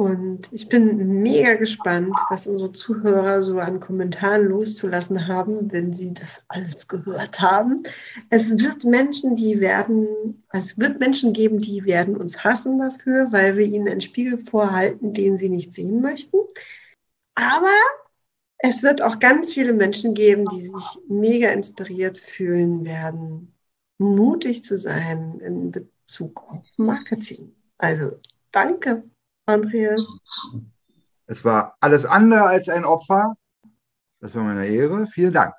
Und ich bin mega gespannt, was unsere Zuhörer so an Kommentaren loszulassen haben, wenn sie das alles gehört haben. Es wird Menschen, die werden, es wird Menschen geben, die werden uns hassen dafür, weil wir ihnen einen Spiegel vorhalten, den sie nicht sehen möchten. Aber es wird auch ganz viele Menschen geben, die sich mega inspiriert fühlen werden, mutig zu sein in Bezug auf Marketing. Also danke Andreas. Es war alles andere als ein Opfer. Das war meine Ehre. Vielen Dank.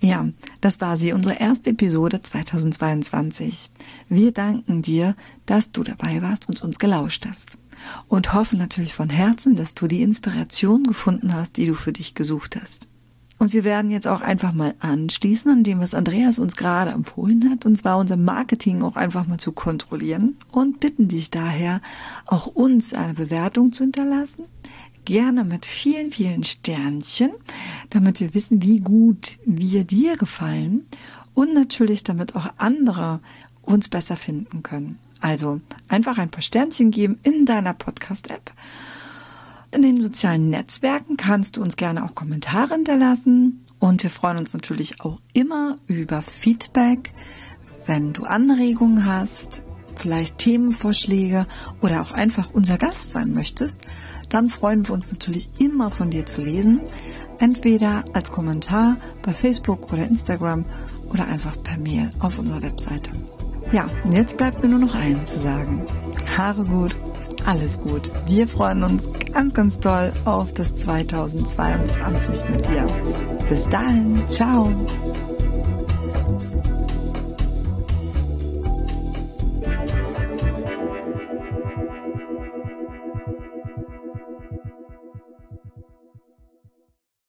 Ja, das war sie, unsere erste Episode 2022. Wir danken dir, dass du dabei warst und uns gelauscht hast. Und hoffen natürlich von Herzen, dass du die Inspiration gefunden hast, die du für dich gesucht hast. Und wir werden jetzt auch einfach mal anschließen an dem, was Andreas uns gerade empfohlen hat, und zwar unser Marketing auch einfach mal zu kontrollieren und bitten dich daher, auch uns eine Bewertung zu hinterlassen. Gerne mit vielen, vielen Sternchen, damit wir wissen, wie gut wir dir gefallen und natürlich damit auch andere uns besser finden können. Also einfach ein paar Sternchen geben in deiner Podcast-App in den sozialen Netzwerken kannst du uns gerne auch Kommentare hinterlassen. Und wir freuen uns natürlich auch immer über Feedback, wenn du Anregungen hast, vielleicht Themenvorschläge oder auch einfach unser Gast sein möchtest, dann freuen wir uns natürlich immer von dir zu lesen. Entweder als Kommentar bei Facebook oder Instagram oder einfach per Mail auf unserer Webseite. Ja, und jetzt bleibt mir nur noch eins zu sagen. Haare gut, alles gut. Wir freuen uns ganz, ganz toll auf das 2022 mit dir. Bis dahin, ciao.